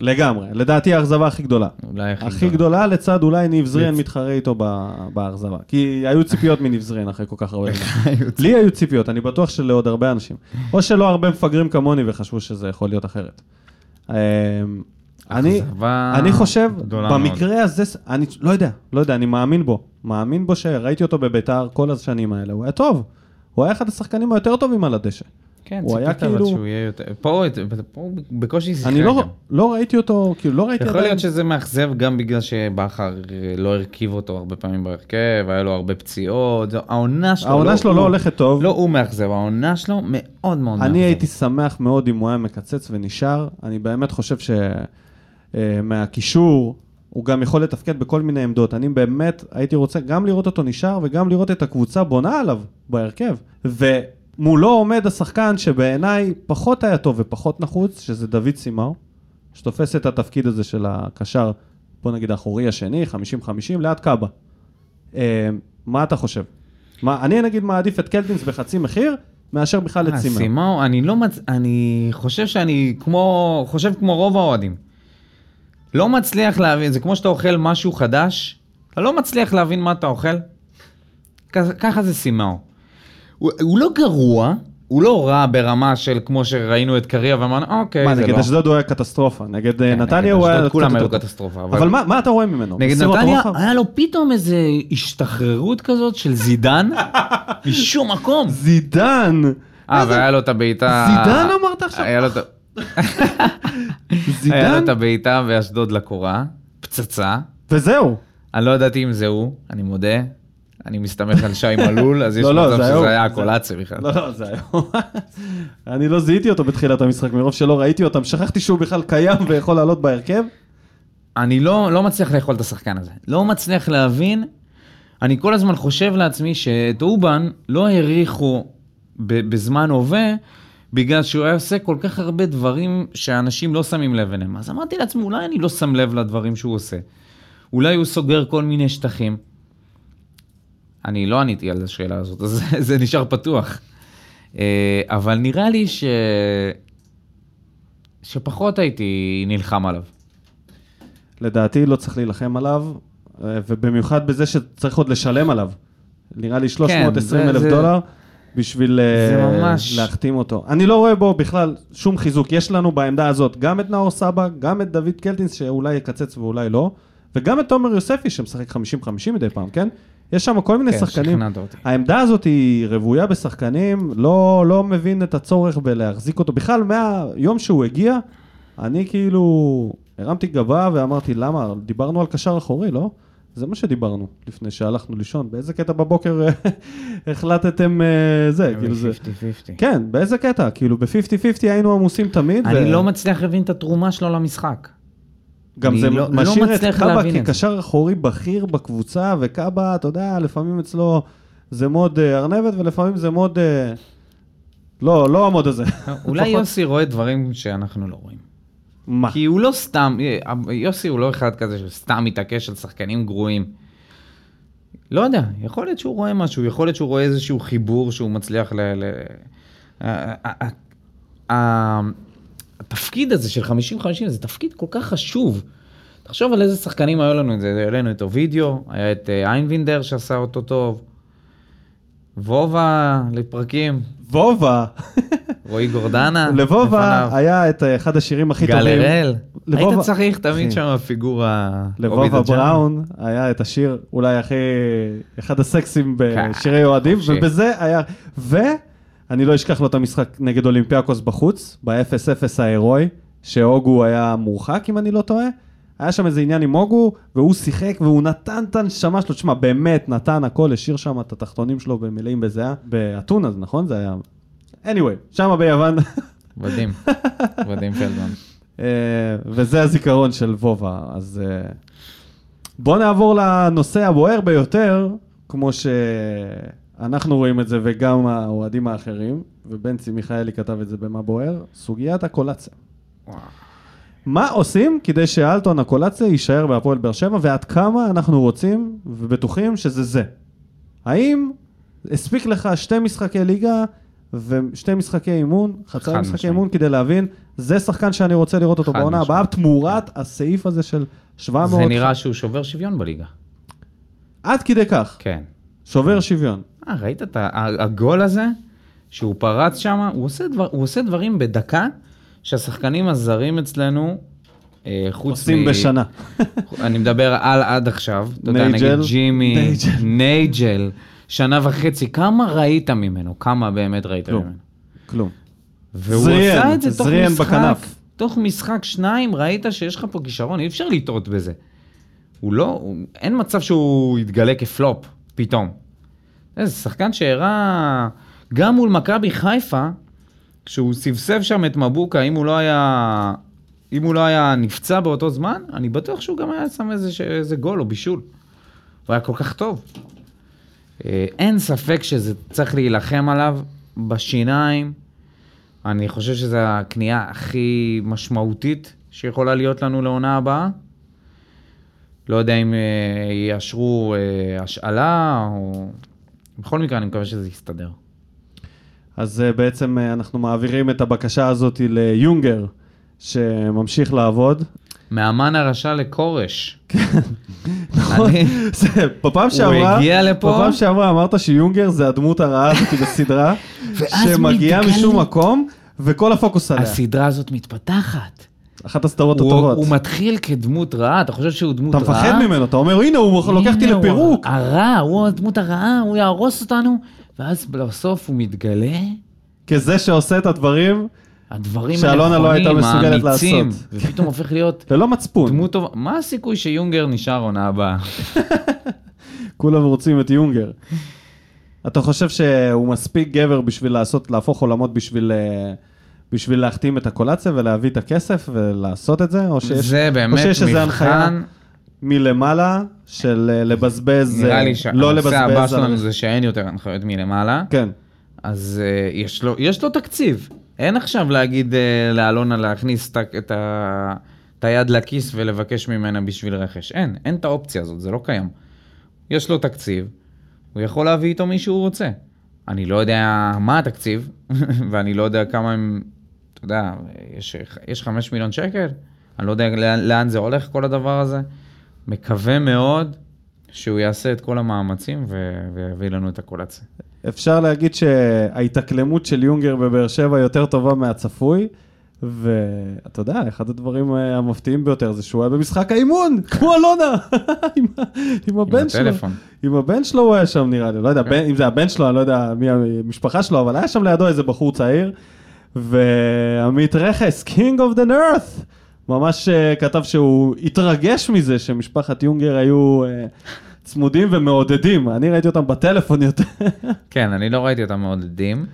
לגמרי, לדעתי האכזבה הכי גדולה. אולי הכי הכי גדולה לצד אולי ניב זריאן מתחרה איתו באכזבה. כי היו ציפיות מניב זריאן אחרי כל כך הרבה (laughs) זמן. לי היו ציפיות, אני בטוח שלעוד הרבה אנשים. או שלא הרבה מפגרים כמוני וחשבו שזה יכול להיות אחרת. אמ, אני, אני חושב, גדולה מאוד. במקרה הזה, אני לא יודע, לא יודע, אני מאמין בו. מאמין בו שראיתי אותו בביתר כל השנים האלה, הוא היה טוב. הוא היה אחד השחקנים היותר טובים על הדשא. כן, הוא היה כאילו- שהוא יהיה יותר... פה פה הוא בקושי שיחק אני לא. לא ראיתי אותו, כאילו לא ראיתי יכול עדיין- להיות שזה מאכזב גם בגלל שבכר אה, לא הרכיב אותו הרבה פעמים בהרכב, היה לו הרבה פציעות, העונה שלו העונה שלו לא הוא- הולכת טוב. לא הוא מאכזב, העונה שלו מאוד מאוד מאכזב. אני הייתי שמח מאוד אם הוא היה מקצץ ונשאר. אני באמת חושב שמהקישור, הוא גם יכול לתפקד בכל מיני עמדות. אני באמת הייתי רוצה גם לראות אותו נשאר וגם לראות את הקבוצה בונה עליו בהרכב. ומולו עומד השחקן שבעיניי פחות היה טוב ופחות נחוץ, שזה דוד סימאו, שתופס את התפקיד הזה של הקשר, בוא נגיד האחורי השני, 50-50, ליד קאבה. אה, מה אתה חושב? מה, אני נגיד מעדיף את קלטינס בחצי מחיר, מאשר בכלל את אה, סימאו. סימאו, אני לא מצ... אני חושב שאני כמו, חושב כמו רוב האוהדים. לא מצליח להבין, זה כמו שאתה אוכל משהו חדש, אתה לא מצליח להבין מה אתה אוכל. ככה זה סימאו. הוא, הוא לא גרוע, הוא לא רע ברמה של כמו שראינו את קריאה ואמרנו, אוקיי, מה, זה נגד לא. אשדוד הוא היה קטסטרופה, נגד אה, כן, נתניה נגד הוא היה... אשדוד קצת כולם היו. קטסטרופה, אבל אבל- מה מה אתה רואה ממנו? נגד נתניה? היה לו פתאום איזה השתחררות כזאת של זידן, (laughs) משום מקום. זידן! אה, והיה לו את הבעיטה... זידן אמרת עכשיו? היה לו את ה- (laughs) היה לו זידן? את הבעיטה באשדוד לקורה, פצצה. וזהו. אני לא ידעתי אם זה הוא, אני מודה. אני מסתמך על שי מלול, אז יש לא, לא, מצב. שזה היה הקולציה בכלל. לא, לא, זה היה... (laughs) אני לא זיהיתי אותו בתחילת המשחק, מרוב שלא ראיתי אותם, שכחתי שהוא בכלל קיים ויכול לעלות בהרכב. אני לא, לא מצליח לאכול את השחקן הזה. לא מצליח להבין. אני כל הזמן חושב לעצמי שאת אובן לא העריכו בזמן הווה, בגלל שהוא היה עושה כל כך הרבה דברים שאנשים לא שמים לב אליהם. אז אמרתי לעצמי, אולי אני לא שם לב לדברים שהוא עושה. אולי הוא סוגר כל מיני שטחים. אני לא עניתי על השאלה הזאת, אז (laughs) זה- נשאר פתוח. אה, אבל נראה לי ש... שפחות הייתי נלחם עליו. לדעתי לא צריך להילחם עליו, אה, ובמיוחד בזה שצריך עוד לשלם עליו. נראה לי 320 אלף זה- דולר בשביל אה, ממש- להחתים אותו. אני לא רואה בו בכלל שום חיזוק. יש לנו בעמדה הזאת גם את נאור סבא, גם את דוד קלטינס שאולי יקצץ ואולי לא, וגם את תומר יוספי שמשחק 50-50 מדי פעם, כן? יש שם כל מיני כן, שחקנים. שכנעת אותי. העמדה הזאת היא רוויה בשחקנים, לא, לא מבין את הצורך בלהחזיק אותו. בכלל, מהיום שהוא הגיע, אני כאילו הרמתי גבה ואמרתי, למה? דיברנו על קשר אחורי, לא? זה מה שדיברנו לפני שהלכנו לישון. באיזה קטע בבוקר (laughs) החלטתם אה, זה, כאילו זה... 50-50. כן, באיזה קטע? כאילו ב-50-50 היינו עמוסים תמיד. ו- אני לא מצליח להבין את התרומה שלו למשחק. גם זה לא- לא משאיר את קאבה להבין את זה. כקשר אחורי בכיר בקבוצה, וקאבה, אתה יודע, לפעמים אצלו זה מוד אה, ארנבת, ולפעמים זה מוד... אה, לא, לא המוד הזה. (laughs) אולי לפחות- יוסי רואה דברים שאנחנו לא רואים. מה? כי הוא לא סתם, יוסי הוא לא אחד כזה שסתם מתעקש על שחקנים גרועים. לא יודע, יכול להיות שהוא רואה משהו, יכול להיות שהוא רואה איזשהו חיבור שהוא מצליח ל... ל... התפקיד הזה של 50-50 זה תפקיד כל כך חשוב. תחשוב על איזה שחקנים היו לנו את זה, היה לנו את אובידיו, היה את אה, איינבינדר שעשה אותו טוב, וובה לפרקים, וובה, רועי גורדנה, (laughs) לבובה. היה את אה, אחד השירים הכי גל טובים. הראל. היית צריך תמיד אחי. שם פיגורה... לבובה. בראון היה את השיר אולי הכי, אחד הסקסים כן, בשירי אוהדים. ובזה היה, ואני לא אשכח לו את המשחק נגד אולימפיאקוס בחוץ, ב-0-0 ההירואי, שהוגו היה מורחק אם אני לא טועה. היה שם איזה עניין עם הוגו, והוא שיחק והוא נתן את הנשמה שלו, תשמע, באמת נתן הכל, השאיר שם את התחתונים שלו במלאים בזיעה, באתונה, נכון? זה היה... anyway, שם ביוון. ודים, ודים פלדמן. אה, וזה הזיכרון של וובה, אז אה, בואו נעבור לנושא הבוער ביותר, כמו שאנחנו רואים את זה וגם האוהדים האחרים, ובנצי מיכאלי כתב את זה במה בוער, סוגיית הקולציה. מה עושים כדי שאלטון הקולציה יישאר בהפועל באר שבע, ועד כמה אנחנו רוצים ובטוחים שזה זה? האם הספיק לך שתי משחקי ליגה ושתי משחקי אימון, חצי משחקי משמעית. אימון כדי להבין, זה שחקן שאני רוצה לראות אותו בעונה. הבאה, תמורת הסעיף הזה של 700... זה נראה שהוא שובר שוויון בליגה. עד כדי כך, כן. שובר שוויון. אה, ראית את הגול הזה? שהוא פרץ שם, הוא עושה, דבר, הוא עושה דברים בדקה שהשחקנים הזרים אצלנו, אה, חוץ עושים בשנה. (laughs) אני מדבר על עד עכשיו, אתה יודע, נייג'ל, נגיד ג'ימי, נייג'ל. נייג'ל, שנה וחצי, כמה ראית ממנו? כמה באמת ראית כלום. ממנו? כלום. והוא זריאן, עשה את זה תוך משחק, בכנף. תוך משחק שניים, ראית שיש לך פה כישרון, אי אפשר לטעות בזה. הוא לא, הוא, אין מצב שהוא יתגלה כפלופ, פתאום. זה שחקן שהראה, גם מול מכבי חיפה, כשהוא סבסב שם את מבוקה, אם הוא לא היה, אם הוא לא היה נפצע באותו זמן, אני בטוח שהוא גם היה שם איזה, איזה גול או בישול. הוא היה כל כך טוב. אה, אין ספק שזה צריך להילחם עליו בשיניים. אני חושב שזו הקנייה הכי משמעותית שיכולה להיות לנו לעונה הבאה. לא יודע אם אה, יאשרו אה, השאלה, או... בכל מקרה, אני מקווה שזה יסתדר. אז אה, בעצם אה, אנחנו מעבירים את הבקשה הזאת ליונגר, שממשיך לעבוד. מאמן הרשע לכורש. (laughs) נכון? זה, בפעם שעברה, הגיע לפה? בפעם שעברה אמרת שיונגר זה הדמות הרעה הזאת בסדרה, (laughs) שמגיעה משום מקום, וכל הפוקוס עליה. הסדרה הזאת מתפתחת. אחת הסדרות הטובות. הוא מתחיל כדמות רעה, אתה חושב שהוא דמות אתה רעה? מפחד ממנו, אתה אומר, הנה, הוא לוקח אותי לפירוק. הרע, הוא הדמות הרעה, הוא יהרוס אותנו, ואז בסוף הוא מתגלה, כזה שעושה את הדברים הדברים שאלונה לא הייתה מסוגלת האמיצים, לעשות. ופתאום הופך להיות (laughs) ללא מצפון. דמות טובה. מה הסיכוי שיונגר נשאר עונה הבאה? (laughs) כולם רוצים את יונגר. אתה חושב שהוא מספיק גבר בשביל לעשות, להפוך עולמות בשביל, אה, בשביל להחתים את הקולציה ולהביא את הכסף ולעשות את זה? או שיש, זה או באמת שיש איזו הנחיה מלמעלה של אה, לבזבז, נראה אה, לי לא לבזבז. שהנושא הבא שלנו זה שאין יותר הנחיות מלמעלה, כן. אז אה, יש לו- יש לו תקציב. אין עכשיו להגיד אה, לאלונה להכניס את ה- את היד לכיס ולבקש ממנה בשביל רכש. אין, אין את האופציה הזאת, זה לא קיים. יש לו תקציב, הוא יכול להביא איתו מי שהוא רוצה. אני לא יודע מה התקציב, (laughs) ואני לא יודע כמה הם, אתה יודע, יש, יש 5 מיליון שקל, אני לא יודע לאן, לאן זה הולך כל הדבר הזה. מקווה מאוד שהוא יעשה את כל המאמצים ו- ויביא לנו את הקולציה. אפשר להגיד שההתאקלמות של יונגר בבאר שבע יותר טובה מהצפוי, ואתה יודע, אחד הדברים אה, המפתיעים ביותר זה שהוא היה במשחק האימון, כמו אלונה, (laughs) עם עם הבן שלו. הטלפון. עם הבן שלו הוא היה שם נראה לי, לא יודע בן- אם זה הבן שלו, אני לא יודע מי המשפחה שלו, אבל היה שם לידו איזה בחור צעיר, ועמית רכס, King of the North, ממש אה, כתב שהוא התרגש מזה שמשפחת יונגר היו אה, צמודים ומעודדים. אני ראיתי אותם בטלפון יותר. כן, אני לא ראיתי אותם מעודדים.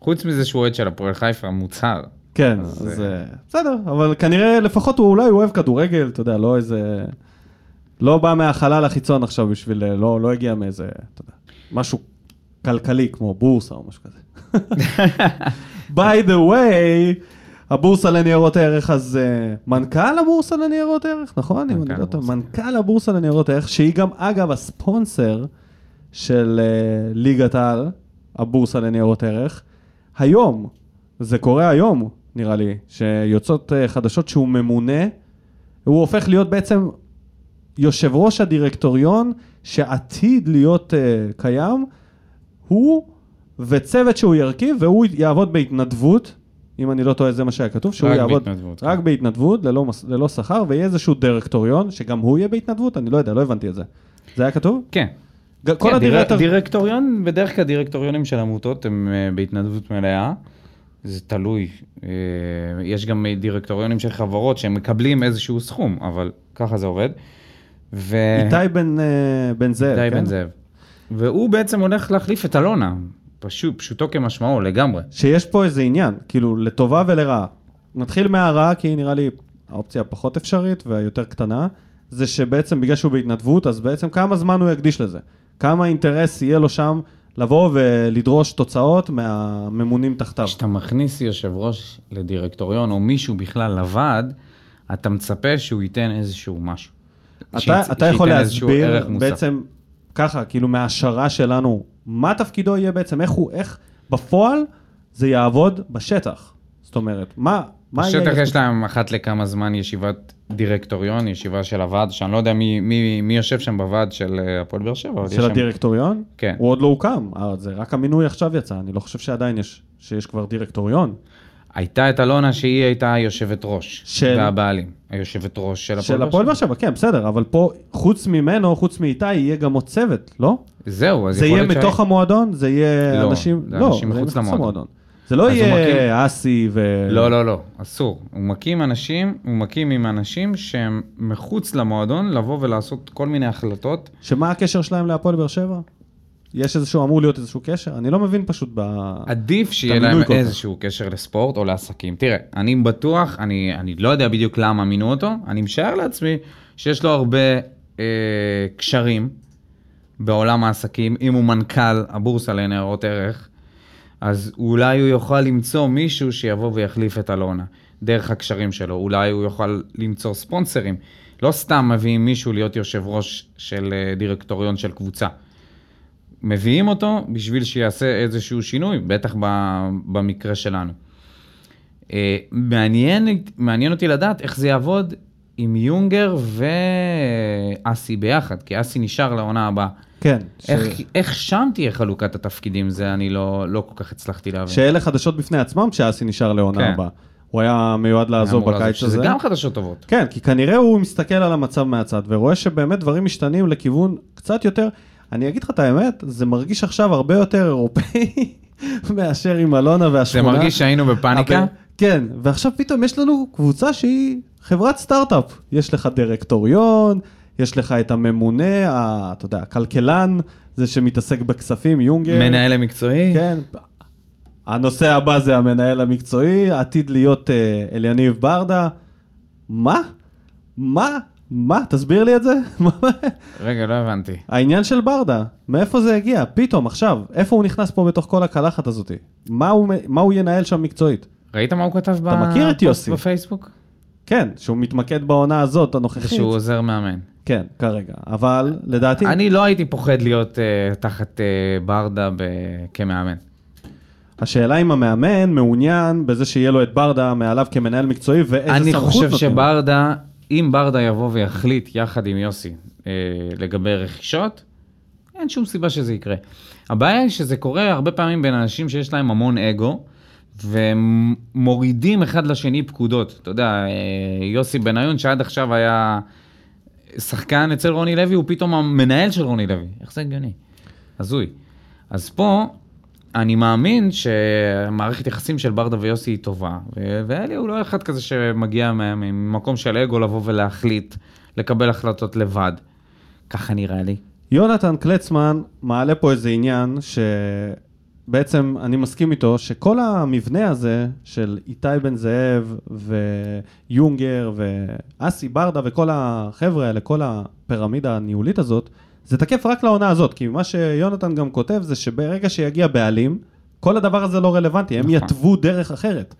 חוץ מזה שהוא אוהד של הפועל חיפה, מוצהר. כן, אז, אז אה, בסדר, אבל כנראה לפחות הוא אולי אוהב כדורגל, אתה יודע, לא איזה... לא בא מהחלל החיצון עכשיו בשביל, לא, לא הגיע מאיזה, אתה יודע, משהו כלכלי כמו בורסה או משהו כזה. (laughs) by the way, הבורסה לניירות ערך, אז uh, מנכ"ל הבורסה לניירות ערך, נכון? אם מנכ"ל אני לא הבורסה. מנכ"ל הבורסה לניירות ערך, שהיא גם אגב הספונסר של uh, ליגת העל, הבורסה לניירות ערך. היום, זה קורה היום, נראה לי, שיוצאות uh, חדשות שהוא ממונה, הוא הופך להיות בעצם יושב ראש הדירקטוריון שעתיד להיות uh, קיים, הוא וצוות שהוא ירכיב, והוא יעבוד בהתנדבות, אם אני לא טועה, זה מה שהיה כתוב, שהוא רק יעבוד בהתנדבות, רק כן. בהתנדבות, ללא, מס- ללא שכר, ויהיה איזשהו דירקטוריון, שגם הוא יהיה בהתנדבות, אני לא יודע, לא הבנתי את זה. זה היה כתוב? כן. כל כן, הדירקטור... דיר- דירקטוריון, בדרך כלל דירקטוריונים של עמותות הם אה, בהתנדבות מלאה. זה תלוי. אה, יש גם דירקטוריונים של חברות שהם מקבלים איזשהו סכום, אבל ככה זה עובד. ו... איתי בן, אה, בן זאב, איתי כן? בן זאב. והוא בעצם הולך להחליף את אלונה, פשוט, פשוטו כמשמעו, לגמרי. שיש פה איזה עניין, כאילו, לטובה ולרעה. נתחיל מהרעה, כי היא נראה לי האופציה הפחות אפשרית והיותר קטנה, זה שבעצם בגלל שהוא בהתנדבות, אז בעצם כמה זמן הוא יקדיש לזה? כמה אינטרס יהיה לו שם לבוא ולדרוש תוצאות מהממונים תחתיו? כשאתה מכניס יושב ראש לדירקטוריון, או מישהו בכלל לוועד, אתה מצפה שהוא ייתן איזשהו משהו. אתה, שייצ- אתה יכול להסביר. בעצם ככה, כאילו מההשערה שלנו, מה תפקידו יהיה בעצם, איך הוא, איך בפועל זה יעבוד בשטח? זאת אומרת, מה, מה יהיה... בשטח? יש להם אחת לכמה זמן ישיבת דירקטוריון, ישיבה של הוועד, שאני לא יודע מי, מי, מי יושב שם בוועד של אה, הפועל באר שבע. של הדירקטוריון? כן. הוא עוד לא הוקם, אה, זה רק המינוי עכשיו יצא, אני לא חושב שעדיין יש, שיש כבר דירקטוריון. הייתה את אלונה שהיא הייתה היושבת ראש. של? והבעלים. היושבת ראש של הפועל של באר הפועל שבע. באר שבע, כן, בסדר, אבל פה, חוץ ממנו, חוץ מאיתי, יהיה גם עוד צוות, לא? זהו, אז זה יכול יהיה להיות מתוך המועדון? זה יהיה לא, אנשים... זה לא, אנשים מחוץ למועדון. זה לא יהיה אסי ו... לא, לא, לא, אסור. הוא מקים אנשים, הוא מקים עם אנשים שהם מחוץ למועדון לבוא ולעשות כל מיני החלטות. שמה הקשר שלהם להפועל באר שבע? יש איזשהו, אמור להיות איזשהו קשר? אני לא מבין פשוט ב... עדיף שיהיה להם. איזשהו קשר לספורט או לעסקים. תראה, אני בטוח, אני, אני לא יודע בדיוק למה מינו אותו, אני משער לעצמי שיש לו הרבה אה, קשרים בעולם העסקים. אם הוא מנכ"ל הבורסה לניירות ערך, אז אולי הוא יוכל למצוא מישהו שיבוא ויחליף את אלונה, דרך הקשרים שלו. אולי הוא יוכל למצוא ספונסרים. לא סתם מביאים מישהו להיות יושב ראש של אה, דירקטוריון של קבוצה. מביאים אותו בשביל שיעשה איזשהו שינוי, בטח במקרה שלנו. אה, מעניין, מעניין אותי לדעת איך זה יעבוד עם יונגר ואסי ביחד, כי אסי נשאר לעונה הבאה. כן. ש... איך, איך שם תהיה חלוקת התפקידים, זה אני לא, לא כל כך הצלחתי להבין. שאלה חדשות בפני עצמם שאסי נשאר לעונה כן. הבאה. הוא היה מיועד לעזוב, בקיץ הזה. שזה גם חדשות טובות. כן, כי כנראה הוא מסתכל על המצב מהצד ורואה שבאמת דברים משתנים לכיוון קצת יותר, אני אגיד לך את האמת, זה מרגיש עכשיו הרבה יותר אירופאי (laughs) מאשר עם אלונה זה והשכונה. מרגיש שהיינו בפאניקה? אבל- כן, ועכשיו פתאום יש לנו קבוצה שהיא חברת סטארט-אפ. יש לך דירקטוריון, יש לך את הממונה, ה- אתה יודע, הכלכלן, זה שמתעסק בכספים, יונגר. מנהל המקצועי? כן. הנושא הבא זה המנהל המקצועי, עתיד להיות אה, אליניב ברדה. מה? מה? מה? תסביר לי את זה. (laughs) רגע, לא הבנתי. העניין של ברדה, מאיפה זה הגיע? פתאום, עכשיו, איפה הוא נכנס פה בתוך כל הקלחת הזאת? מה הוא, מה הוא ינהל שם מקצועית? ראית מה הוא כתב אתה מכיר את יוסי? בפייסבוק? כן, שהוא מתמקד בעונה הזאת, הנוכחית. שהוא עוזר מאמן. כן, כרגע. אבל, לדעתי... אני לא הייתי פוחד להיות uh, תחת uh, ברדה ב- כמאמן. השאלה אם המאמן מעוניין בזה שיהיה לו את ברדה מעליו כמנהל מקצועי, ואיזה אני סמכות חושב נותנים לו. אם ברדה יבוא ויחליט יחד עם יוסי אה, לגבי רכישות, אין שום סיבה שזה יקרה. הבעיה היא שזה קורה הרבה פעמים בין אנשים שיש להם המון אגו, והם מורידים אחד לשני פקודות. אתה יודע, אה, יוסי בניון שעד עכשיו היה שחקן אצל רוני לוי, הוא פתאום המנהל של רוני לוי. איך זה הגיוני? הזוי. אז פה, אני מאמין שמערכת יחסים של ברדה ויוסי היא טובה, ואלי הוא לא אחד כזה שמגיע ממקום של אגו לבוא ולהחליט, לקבל החלטות לבד. ככה נראה לי. יונתן קלצמן מעלה פה איזה עניין שבעצם אני מסכים איתו שכל המבנה הזה של איתי בן זאב ויונגר ואסי ברדה וכל החבר'ה האלה, כל הפירמידה הניהולית הזאת, זה תקף רק לעונה הזאת, כי מה שיונתן גם כותב זה שברגע שיגיע בעלים, כל הדבר הזה לא רלוונטי, הם נכון. יתוו דרך אחרת.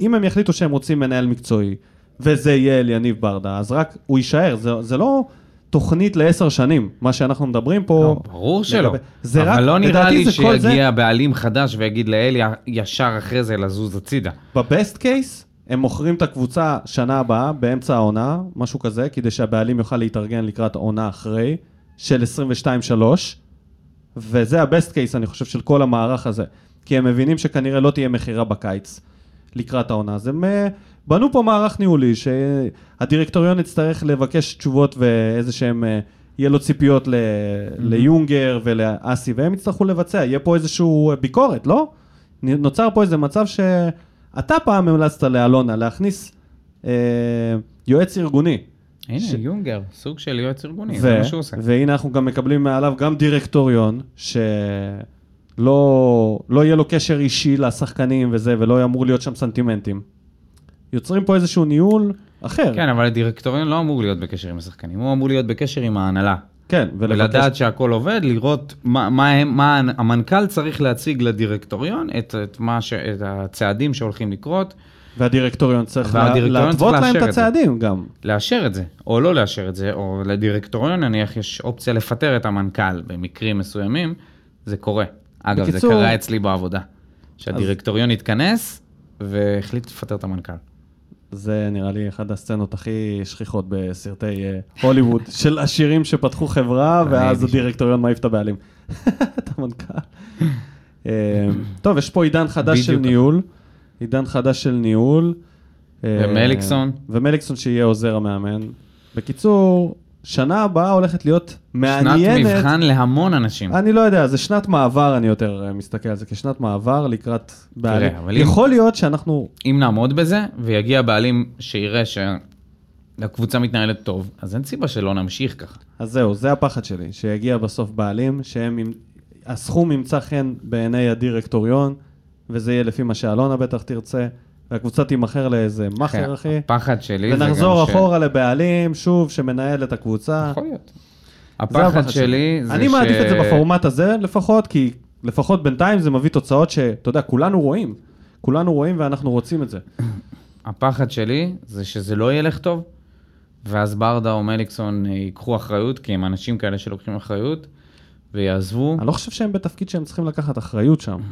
אם הם יחליטו שהם רוצים מנהל מקצועי, וזה יהיה אליניב ברדה, אז רק הוא יישאר, זה, זה לא תוכנית לעשר שנים, מה שאנחנו מדברים פה. לא, ברור שלא. לגבי- זה אבל רק, לא נראה לי כל זה- שיגיע בעלים חדש ויגיד לאלי ישר אחרי זה לזוז הצידה. בבסט קייס, הם מוכרים את הקבוצה שנה הבאה, באמצע העונה, משהו כזה, כדי שהבעלים יוכל להתארגן לקראת עונה אחרי, של 22-3, וזה הבסט קייס, אני חושב, של כל המערך הזה. כי הם מבינים שכנראה לא תהיה מכירה בקיץ לקראת העונה. אז הם אה, בנו פה מערך ניהולי, שהדירקטוריון יצטרך לבקש תשובות ואיזה שהם, אה, יהיה לו ציפיות ל- ליונגר ולאסי, והם יצטרכו לבצע. יהיה פה איזושהי ביקורת, לא? נוצר פה איזה מצב שאתה פעם המלצת לאלונה להכניס אה, יועץ ארגוני. הנה, ש- יונגר, סוג של יועץ ארגוני, ו- זה מה שהוא עושה. והנה אנחנו גם מקבלים מעליו גם דירקטוריון, שלא לא יהיה לו קשר אישי לשחקנים וזה, ולא אמור להיות שם סנטימנטים. יוצרים פה איזשהו ניהול אחר. כן, אבל הדירקטוריון לא אמור להיות בקשר עם השחקנים, הוא אמור להיות בקשר עם ההנהלה. כן, ולבקש... ולדעת שהכל עובד, לראות מה, מה, הם- מה המנכ"ל צריך להציג לדירקטוריון, את, את, מה ש, את הצעדים שהולכים לקרות, והדירקטוריון צריך להתוות להם את. הצעדים גם. לאשר את זה, או לא לאשר את זה, או לדירקטוריון נניח יש אופציה לפטר את המנכ"ל במקרים מסוימים, זה קורה. אגב, בקיצור- זה קרה אצלי בעבודה. שהדירקטוריון התכנס והחליט לפטר את המנכ"ל. זה נראה לי אחת הסצנות הכי שכיחות בסרטי אה, הוליווד, (laughs) של עשירים שפתחו חברה, ואז. הדירקטוריון מעיף את הבעלים. (laughs) את המנכ"ל. אה, טוב, יש פה עידן חדש של. ניהול. עידן חדש של ניהול. אה, ומליקסון? ומליקסון שיהיה עוזר המאמן. בקיצור, שנה הבאה הולכת להיות שנת מעניינת. מבחן להמון אנשים. אני לא יודע, זה שנת מעבר, אני יותר אה, מסתכל על זה כשנת מעבר לקראת בעלים. אם- יכול להיות שאנחנו אם נעמוד בזה, ויגיע בעלים שיראה שהקבוצה מתנהלת טוב, אז אין סיבה שלא נמשיך ככה. אז זהו, זה הפחד שלי, שיגיע בסוף בעלים, שהם, הסכום ימצא חן בעיני הדירקטוריון, וזה יהיה לפי מה שאלונה בטח תרצה, והקבוצה תימכר לאיזה מאכר, אחי, הפחד שלי זה גם ונחזור ש- אחורה לבעלים, שוב, שמנהל את הקבוצה. יכול להיות. הפחד שלי זה ש... אני מעדיף את זה בפורמט הזה לפחות, כי לפחות בינתיים זה מביא תוצאות שאתה יודע, כולנו רואים. כולנו רואים ואנחנו רוצים את זה. (coughs) הפחד שלי זה שזה לא ילך טוב, ואז ברדה או מליקסון ייקחו אחריות, כי הם אנשים כאלה שלוקחים אחריות, ויעזבו. אני לא חושב שהם בתפקיד שהם צריכים לקחת אחריות שם. (coughs)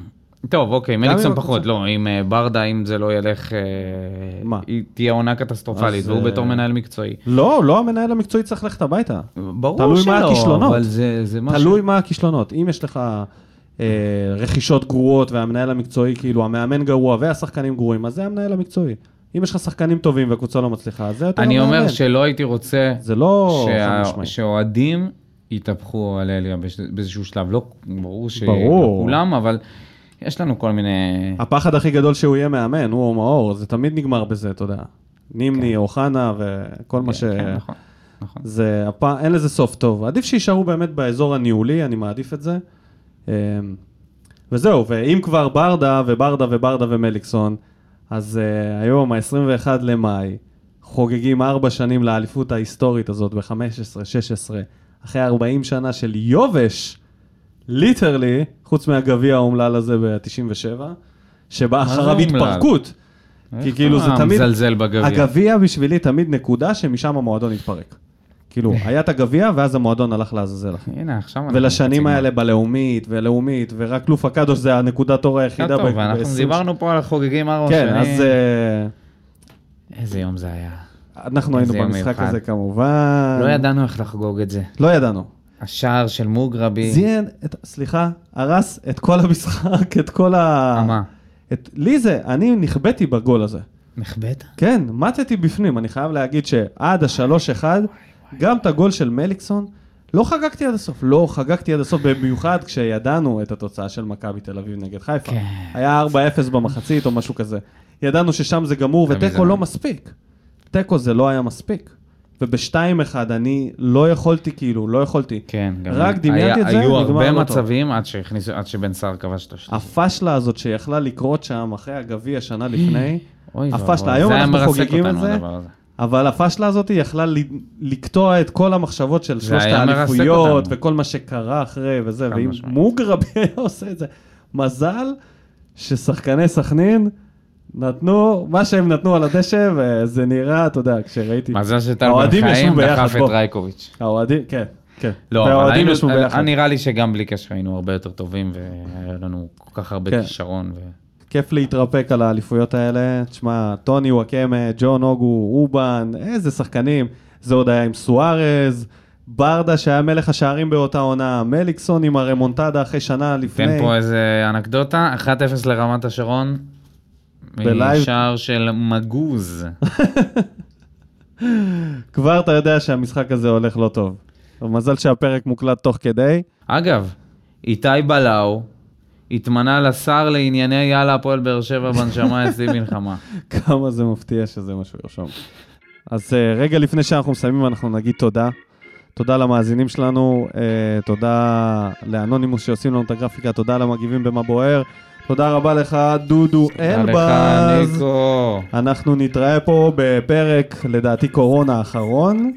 טוב, אוקיי, אם מליקסון הקבוצה- פחות, לא, עם אה, ברדה, אם זה לא ילך, אה, מה? היא תהיה עונה קטסטרופלית, והוא אה, בתור מנהל מקצועי. לא, לא המנהל המקצועי צריך ללכת הביתה. ברור תלוי שלא, מה הכישלונות. אבל זה, זה משהו... תלוי מה הכישלונות. אם יש לך אה, רכישות גרועות והמנהל המקצועי, כאילו המאמן גרוע והשחקנים גרועים, אז זה המנהל המקצועי. אם יש לך שחקנים טובים והקבוצה לא מצליחה, אז זה יותר אני המאמן. אומר שלא הייתי רוצה זה לא שה-. שאוהדים יתהפכו על אליה באיזשהו שלב. לא, ברור שלא ברור. כולם, אבל יש לנו כל מיני... הפחד הכי גדול שהוא יהיה מאמן, הוא או מאור, זה תמיד נגמר בזה, אתה יודע. נימני, אוחנה וכל מה ש... כן, נכון, נכון. זה, הפ... אין לזה סוף טוב. עדיף שיישארו באמת באזור הניהולי, אני מעדיף את זה. אמ, וזהו, ואם כבר ברדה וברדה וברדה ומליקסון, אז uh, היום, ה-21 למאי, חוגגים ארבע שנים לאליפות ההיסטורית הזאת ב-15-16, אחרי 40 שנה של יובש, ליטרלי, חוץ מהגביע האומלל הזה ב-97, שבא זה אחריו? התפרקות. כי איך כאילו זה אתה תמיד, מזלזל בגביע? הגביע בשבילי תמיד נקודה שמשם המועדון התפרק. כאילו, היה את הגביע ואז המועדון הלך לעזאזל. הנה, עכשיו אנחנו ולשנים האלה בלאומית ולאומית, ורק לוף הקדוש זה הנקודת אור. היחידה. טוב, ב- דיברנו פה על חוגגים ארבע כן, שנים. אז אה, איזה יום זה היה. אנחנו היינו במשחק. הזה כמובן. לא ידענו איך לחגוג את זה. לא ידענו. השער של מוגרבי. זיין, את- סליחה, הרס את כל המשחק, את כל ה... מה? את- לי זה, אני נכבאתי בגול הזה. נחבאת? כן, מתתי בפנים, אני חייב להגיד שעד השלוש אחד, גם את הגול של מליקסון, לא חגגתי עד הסוף, לא חגגתי עד הסוף, במיוחד כשידענו את התוצאה של מכבי תל אביב נגד חיפה. כן. היה 4-0 במחצית או משהו כזה. ידענו ששם זה גמור, ותיקו. לא מספיק. תיקו זה לא היה מספיק. וב-2-1 אני לא יכולתי, כאילו, לא יכולתי. כן, גם רק דמיינתי את זה, היו הרבה. מצבים עד שהכניסו, עד שבן סער כבש את השלישי. הפשלה הזאת שיכלה לקרות שם אחרי הגביע שנה לפני, הפשלה, היום אנחנו חוגגים את זה. אבל הפשלה הזאת יכלה לקטוע את כל המחשבות של שלושת האליפויות. וכל מה שקרה אחרי וזה, ואם. מוגרבי היה עושה את זה. מזל ששחקני סכנין נתנו, מה שהם נתנו על הדשא, וזה נראה, אתה יודע, כשראיתי... מזל שטל בן חיים דחף את. רייקוביץ'. האוהדים, כן, כן. לא, אבל היינו. נראה לי שגם בלי קשר היינו הרבה יותר טובים, והיה לנו כל כך הרבה כן. כישרון. ו... כיף להתרפק על האליפויות האלה. תשמע, טוני וואקמה, ג'ון אוגו, אובן, איזה שחקנים. זה עוד היה עם סוארז, ברדה שהיה מלך השערים באותה עונה, מליקסון עם הרמונטדה אחרי שנה לפני. תן פה איזה אנקדוטה, 1-0 לרמת השרון, בלייב. משער של מגוז. (laughs) כבר אתה יודע שהמשחק הזה הולך לא טוב. מזל שהפרק מוקלט תוך כדי. אגב, איתי בלאו התמנה לשר לענייני יאללה הפועל באר שבע בנשמה (laughs) אצלי מלחמה. כמה זה מפתיע שזה מה שהוא ירשום. אז אה, רגע לפני שאנחנו מסיימים, אנחנו נגיד תודה. תודה למאזינים שלנו, אה, תודה לאנונימוס שעושים לנו את הגרפיקה, תודה למגיבים במה בוער. תודה רבה לך, דודו תודה לך, אלבז. ניקו. אנחנו נתראה פה בפרק, לדעתי קורונה האחרון,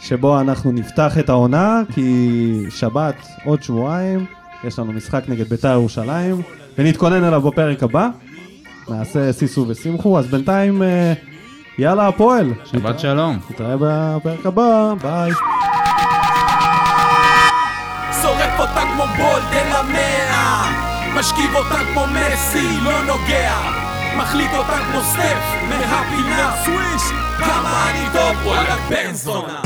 שבו אנחנו נפתח את העונה, כי שבת עוד שבועיים, יש לנו משחק נגד בית"ר ירושלים, ונתכונן אליו בפרק הבא. נעשה סיסו ושמחו, אז בינתיים, אה, יאללה הפועל. שבת שלום. נתראה בפרק הבא, ביי. שורף אותה כמו בולד אל המאה משכיב אותה כמו מסי, לא נוגע. מחליט אותה כמו סטף, מהפינה. סוויש! כמה אני טוב, וואלכ בן זונה.